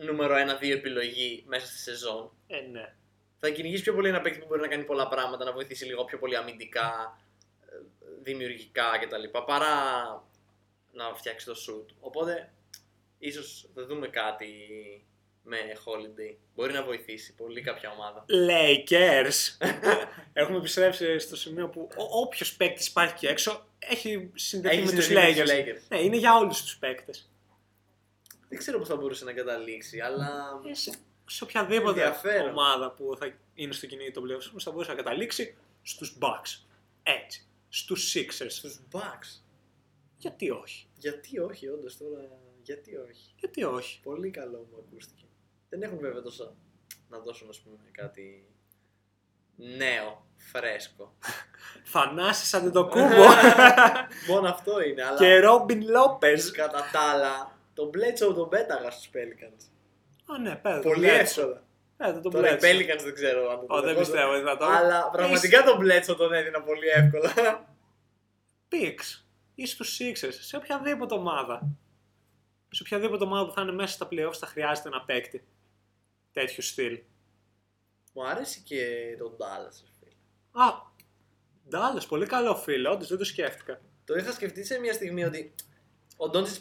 Speaker 1: νούμερο 1-2 επιλογή μέσα στη σεζόν.
Speaker 2: Ε, ναι.
Speaker 1: Θα κυνηγήσει πιο πολύ ένα παίκτη που μπορεί να κάνει πολλά πράγματα, να βοηθήσει λίγο πιο πολύ αμυντικά, ε, δημιουργικά κτλ. παρά να φτιάξει το σουτ. Οπότε, ίσως θα δούμε κάτι με Holiday. Μπορεί να βοηθήσει πολύ κάποια ομάδα.
Speaker 2: Lakers. Έχουμε επιστρέψει στο σημείο που όποιος παίκτης υπάρχει εκεί έξω έχει συνδεθεί
Speaker 1: Έχει
Speaker 2: με τους
Speaker 1: συνδεθεί με τους
Speaker 2: Lakers.
Speaker 1: Lakers.
Speaker 2: Ναι, είναι για όλους τους παίκτες.
Speaker 1: Δεν ξέρω πώς θα μπορούσε να καταλήξει, αλλά
Speaker 2: Σε, σε οποιαδήποτε
Speaker 1: Ενδιαφέρον.
Speaker 2: ομάδα που θα είναι στο κυνήγι των playoffs θα μπορούσε να καταλήξει στους Bucks. Έτσι. Στους Sixers.
Speaker 1: στους Bucks.
Speaker 2: Γιατί όχι;
Speaker 1: Γιατί όχι, όντως τώρα, γιατί όχι;
Speaker 2: Γιατί όχι;
Speaker 1: Πολύ καλό μου ακούστηκε. Δεν έχουν βέβαια τόσα να δώσουν, ας πούμε, κάτι νέο, φρέσκο.
Speaker 2: Θανάσης Αντετοκούμπο
Speaker 1: Μόνο αυτό είναι, αλλά
Speaker 2: και Ρόμπιν Λόπεζ.
Speaker 1: κατά τα άλλα, τον Μπλέτσο τον πέταγα στους Pelicans.
Speaker 2: Α, ναι, πέρα.
Speaker 1: Πολύ εύκολα.
Speaker 2: Πέρα τον
Speaker 1: Τώρα οι
Speaker 2: Bledsoe.
Speaker 1: Pelicans δεν ξέρω αν το
Speaker 2: Ω, δεν
Speaker 1: δεχόταν.
Speaker 2: πιστεύω, δεν θα το.
Speaker 1: Αλλά πραγματικά τον Μπλέτσο τον έδινα πολύ εύκολα.
Speaker 2: Πίξ. Ή στους Sixers. Σε οποιαδήποτε ομάδα. Σε οποιαδήποτε ομάδα που θα είναι μέσα στα playoffs θα χρειάζεται ένα παίκτη. Τέτοιου στυλ.
Speaker 1: Μου άρεσε και τον Dallas. ρε φίλε.
Speaker 2: Α, Ντάλλας, πολύ καλό φίλο, όντως δεν το σκέφτηκα.
Speaker 1: Το είχα σκεφτεί σε μια στιγμή ότι ο Ντόντζιτ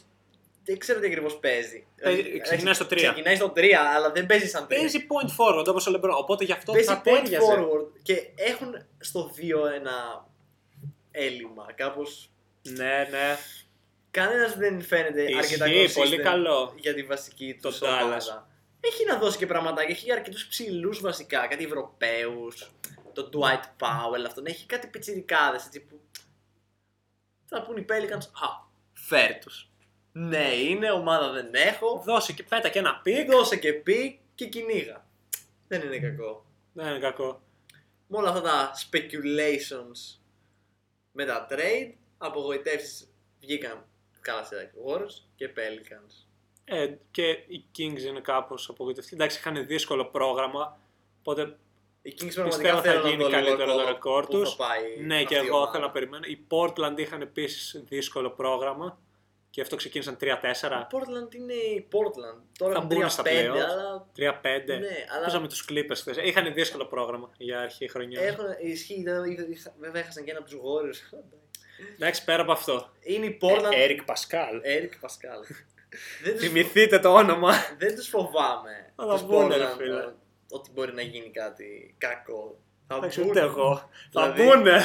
Speaker 1: δεν ξέρω τι ακριβώς παίζει.
Speaker 2: Παίζει-
Speaker 1: Δηλαδή,
Speaker 2: ξεκινάει στο τρία.
Speaker 1: Ξεκινάει στο 3, αλλά δεν παίζει σαν 3.
Speaker 2: Παίζει point forward όπως ο LeBron, οπότε γι' αυτό
Speaker 1: Παίζει
Speaker 2: θα
Speaker 1: point
Speaker 2: τέριαζε.
Speaker 1: forward και έχουν στο 2 ένα έλλειμμα. Κάπως.
Speaker 2: Ναι, ναι.
Speaker 1: Κανένας δεν φαίνεται
Speaker 2: Ισχύει,
Speaker 1: αρκετά
Speaker 2: πολύ
Speaker 1: consistent
Speaker 2: καλό.
Speaker 1: για τη βασική τους
Speaker 2: Το Dallas.
Speaker 1: ομάδα. Έχει να δώσει και πραγματάκια. Έχει αρκετούς ψηλούς βασικά. Κάτι Ευρωπαίους. Τον Dwight Powell αυτόν. Έχει κάτι πιτσιρικάδες έτσι που. Θα πουν οι Pelicans. Α, φέρ' τους. Ναι, είναι, ομάδα δεν έχω.
Speaker 2: Δώσε και πέτα και ένα pick.
Speaker 1: Δώσε και pick και κυνήγα. Δεν είναι κακό.
Speaker 2: Δεν είναι κακό.
Speaker 1: Με όλα αυτά τα speculations με τα trade, απογοητεύσεις βγήκαν καλά σε Warriors και Pelicans.
Speaker 2: Ε, και οι Kings είναι κάπως απογοητευτικοί. Εντάξει, είχαν δύσκολο πρόγραμμα, οπότε
Speaker 1: Οι Kings
Speaker 2: Πιστεύω
Speaker 1: πραγματικά
Speaker 2: θα
Speaker 1: θέλουν να
Speaker 2: γίνει
Speaker 1: δω λίγο
Speaker 2: καλύτερο το
Speaker 1: ακόμα
Speaker 2: ρεκόρ
Speaker 1: πού
Speaker 2: τους.
Speaker 1: θα πάει
Speaker 2: ναι, και
Speaker 1: αυτή η
Speaker 2: εγώ
Speaker 1: ομάδα.
Speaker 2: θέλω να περιμένω. Οι Portland είχαν επίσης δύσκολο πρόγραμμα και αυτό ξεκίνησαν 3-4.
Speaker 1: Η Portland είναι η Portland. Τώρα
Speaker 2: Θα
Speaker 1: έχουν
Speaker 2: μπουν στα
Speaker 1: 3-5,
Speaker 2: playoffs.
Speaker 1: αλλά
Speaker 2: 3-5.
Speaker 1: Ναι, αλλά-
Speaker 2: Παίζαμε τους Clippers χθες. Είχαν δύσκολο πρόγραμμα για αρχή χρονιά.
Speaker 1: έχουν, ισχύει, δεν- είχα- βέβαια έχασαν και ένα από τους Warriors.
Speaker 2: Εντάξει, πέρα από αυτό.
Speaker 1: είναι η Portland.
Speaker 2: Eric Pascal.
Speaker 1: Eric Pascal. Δεν, τους,
Speaker 2: Θυμηθείτε το όνομα.
Speaker 1: δεν τους φοβάμαι.
Speaker 2: Θα
Speaker 1: τους
Speaker 2: μπουνε, ρε
Speaker 1: Portland,
Speaker 2: φίλε.
Speaker 1: ε, Ότι μπορεί να γίνει κάτι κακό. Θα
Speaker 2: Εντάξει,
Speaker 1: μπουνε.
Speaker 2: ούτε εγώ. Θα
Speaker 1: Δηλαδή-
Speaker 2: μπουνε.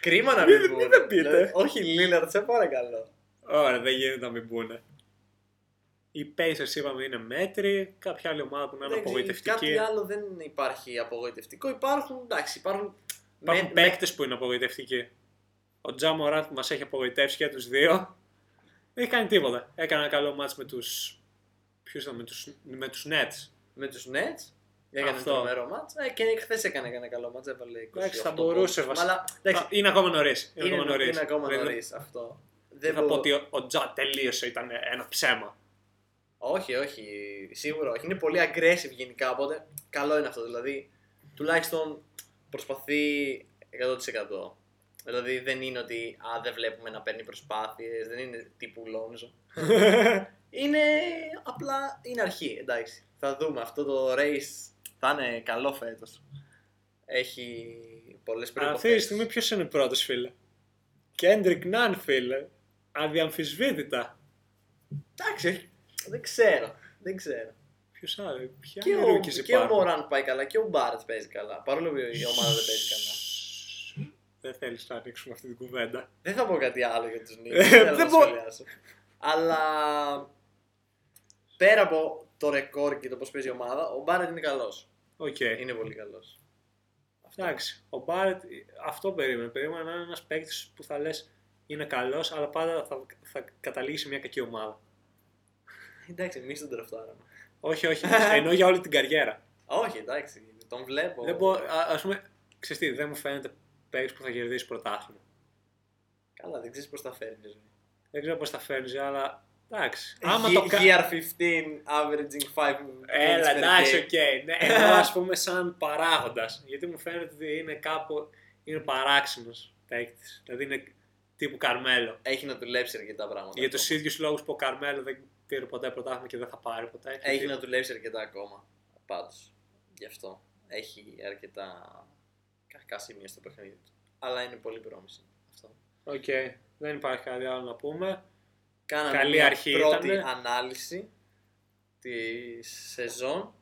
Speaker 1: Κρίμα να
Speaker 2: Μην-
Speaker 1: μην
Speaker 2: μην
Speaker 1: πούνε.
Speaker 2: με πείτε.
Speaker 1: Δηλαδή, όχι Λίλαρτ, σε παρακαλώ.
Speaker 2: Ωραία, δεν γίνεται να μην μπουνε. Οι Pacers είπαμε είναι μέτροι, κάποια άλλη ομάδα που να είναι
Speaker 1: Δεν ξέρω,
Speaker 2: απογοητευτική.
Speaker 1: Κάτι άλλο δεν υπάρχει απογοητευτικό. Υπάρχουν, εντάξει, υπάρχουν
Speaker 2: Υπάρχουν
Speaker 1: με-
Speaker 2: παίκτες που είναι απογοητευτικοί. Ο Τζα Μωράντ που μας έχει απογοητεύσει και τους δύο. Δεν έχει κάνει τίποτα. Έκανε ένα καλό μάτς με τους. Ποιου ήταν, με τους με τους Nets.
Speaker 1: με τους Nets. Έκανε
Speaker 2: Αυτό.
Speaker 1: τρομερό μάτς. Ε, και χθες έκανε ένα καλό μάτς. Έβαλε 28
Speaker 2: Εντάξει, θα μπορούσε,
Speaker 1: πόντους.
Speaker 2: βασικά.
Speaker 1: Αλλά εντάξει,
Speaker 2: Α, Είναι ακόμα νωρίς.
Speaker 1: είναι,
Speaker 2: ακόμα νωρίς.
Speaker 1: είναι ακόμα
Speaker 2: Δεν-
Speaker 1: νωρίς αυτό.
Speaker 2: Δεν θα
Speaker 1: μπο-
Speaker 2: πω ότι ο, ο Τζα τελείωσε, ήταν ένα ψέμα.
Speaker 1: Όχι, όχι. Σίγουρα όχι. Είναι πολύ aggressive γενικά. Οπότε καλό είναι αυτό. Δηλαδή, τουλάχιστον προσπαθεί 100%. Δηλαδή δεν είναι ότι α, δεν βλέπουμε να παίρνει προσπάθειες, δεν είναι τύπου Λόνζο. είναι απλά είναι αρχή, εντάξει. Θα δούμε. Αυτό το race θα είναι καλό φέτος. Έχει πολλές
Speaker 2: Αλλά αυτή τη
Speaker 1: προϋποθέσεις.
Speaker 2: στιγμή ποιος είναι πρώτος, φίλε; Κέντρικ Ναν, φίλε. Αδιαμφισβήτητα.
Speaker 1: Εντάξει, όχι. δεν ξέρω. Δεν ξέρω.
Speaker 2: Ποιος άλλος, ποια
Speaker 1: Και
Speaker 2: είναι
Speaker 1: ο,
Speaker 2: rookies
Speaker 1: και ο
Speaker 2: υπάρχουν;
Speaker 1: Μοράντ πάει καλά και ο Μπάρετ παίζει καλά. Παρόλο που η ομάδα δεν παίζει καλά.
Speaker 2: Δεν θέλεις να ανοίξουμε αυτή την κουβέντα.
Speaker 1: Δεν θα πω κάτι άλλο για τους Knicks.
Speaker 2: Ε,
Speaker 1: δεν θέλω
Speaker 2: δεν
Speaker 1: να
Speaker 2: μπο-
Speaker 1: σχολιάσω. Αλλά πέρα από το ρεκόρ και το πώς παίζει η ομάδα, ο Μπάρετ είναι καλός.
Speaker 2: Οκ.
Speaker 1: Είναι πολύ καλός.
Speaker 2: Εντάξει. Ο Μπάρετ αυτό περίμενε. Περίμενε να είναι ένας παίκτης που θα λες είναι καλός, αλλά πάντα θα, θα καταλήγει σε μια κακή ομάδα.
Speaker 1: Εντάξει, εμείς τον ντραφτάραμε.
Speaker 2: όχι, όχι. Εννοώ για όλη την καριέρα.
Speaker 1: Όχι, εντάξει, τον βλέπω.
Speaker 2: Δεν μπο- α ας πούμε, ξέρεις τι, δεν μου φαίνεται παίκτη που θα κερδίσει πρωτάθλημα.
Speaker 1: Καλά, δεν ξέρεις πώς τα φέρνεις.
Speaker 2: Δεν ξέρω πώς θα φέρνεις, αλλά εντάξει.
Speaker 1: Γε-
Speaker 2: Άμα το κάνει.
Speaker 1: Year 15, averaging 5
Speaker 2: Έλα,
Speaker 1: points per
Speaker 2: εντάξει,
Speaker 1: game.
Speaker 2: OK. Ναι, ενώ ας πούμε σαν παράγοντας. Γιατί μου φαίνεται ότι είναι κάπου. είναι παράξενος παίκτης. Δηλαδή είναι τύπου Καρμέλο.
Speaker 1: Έχει να δουλέψει αρκετά πράγματα.
Speaker 2: Για τους
Speaker 1: ακόμα.
Speaker 2: ίδιους λόγους που ο Καρμέλο δεν πήρε ποτέ πρωτάθλημα και δεν θα πάρει ποτέ.
Speaker 1: Έχει
Speaker 2: Γιατί-
Speaker 1: να δουλέψει αρκετά ακόμα. Πάντως. Γι' αυτό. Έχει αρκετά κακά σημεία στο παιχνίδι του. Αλλά είναι πολύ promising. Αυτό.
Speaker 2: Οκ, δεν υπάρχει κάτι άλλο να πούμε.
Speaker 1: Κάναμε
Speaker 2: Καλή
Speaker 1: μια
Speaker 2: αρχή
Speaker 1: πρώτη
Speaker 2: ήτανε.
Speaker 1: ανάλυση της σεζόν.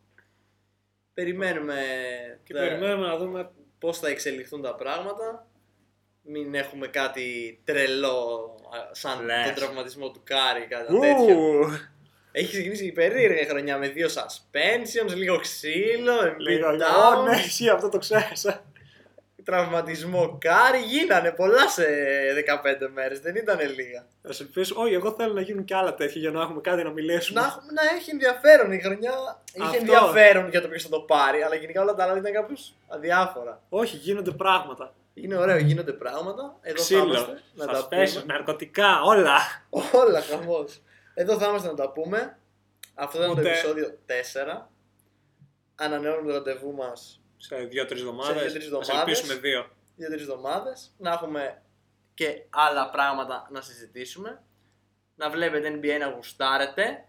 Speaker 1: Περιμένουμε,
Speaker 2: Και
Speaker 1: τα-
Speaker 2: περιμένουμε να δούμε.
Speaker 1: πώς θα εξελιχθούν τα πράγματα. Μην έχουμε κάτι τρελό α, σαν
Speaker 2: Λες.
Speaker 1: τον τραυματισμό του Κάρι, κάτι τέτοιο.
Speaker 2: Ου,
Speaker 1: Έχει ξεκινήσει η περίεργη χρονιά με δύο suspensions, λίγο ξύλο,
Speaker 2: Λίγο
Speaker 1: Embiid
Speaker 2: Ω,
Speaker 1: down,
Speaker 2: ναι, ισχύει, αυτό το ξέχασα.
Speaker 1: Τραυματισμό Κάρι. Γίνανε πολλά σε 15 μέρες, δεν ήταν λίγα.
Speaker 2: Θα σου πεις, Όχι, εγώ θέλω να γίνουν και άλλα τέτοια για να έχουμε κάτι να μιλήσουμε.
Speaker 1: Να, έχουμε- να έχει ενδιαφέρον η χρονιά. Είχε
Speaker 2: Αυτό.
Speaker 1: ενδιαφέρον για το ποιος θα το πάρει, αλλά γενικά όλα τα άλλα ήταν κάπως αδιάφορα.
Speaker 2: Όχι, γίνονται πράγματα.
Speaker 1: Είναι ωραίο, γίνονται πράγματα. Εδώ θα
Speaker 2: Ξύλο,
Speaker 1: είμαστε να τα
Speaker 2: suspension,
Speaker 1: πούμε.
Speaker 2: ναρκωτικά, όλα.
Speaker 1: Όλα χαμός. Εδώ θα είμαστε να τα πούμε. Αυτό ήταν το
Speaker 2: Ούτε-
Speaker 1: επεισόδιο 4. Ανανεώνουμε το ραντεβού μας
Speaker 2: Σε δύο-τρεις εβδομάδες.
Speaker 1: δύο-τρεις
Speaker 2: Θα
Speaker 1: εβδομάδες.
Speaker 2: ελπίσουμε δύο.
Speaker 1: δύο-τρεις εβδομάδες. Να έχουμε και άλλα πράγματα να συζητήσουμε. Να βλέπετε NBA να γουστάρετε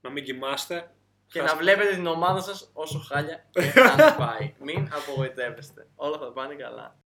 Speaker 2: Να μην κοιμάστε.
Speaker 1: και
Speaker 2: Χάστε-
Speaker 1: να βλέπετε την ομάδα σας όσο χάλια και αν πάει. Μην απογοητεύεστε. Όλα θα πάνε καλά.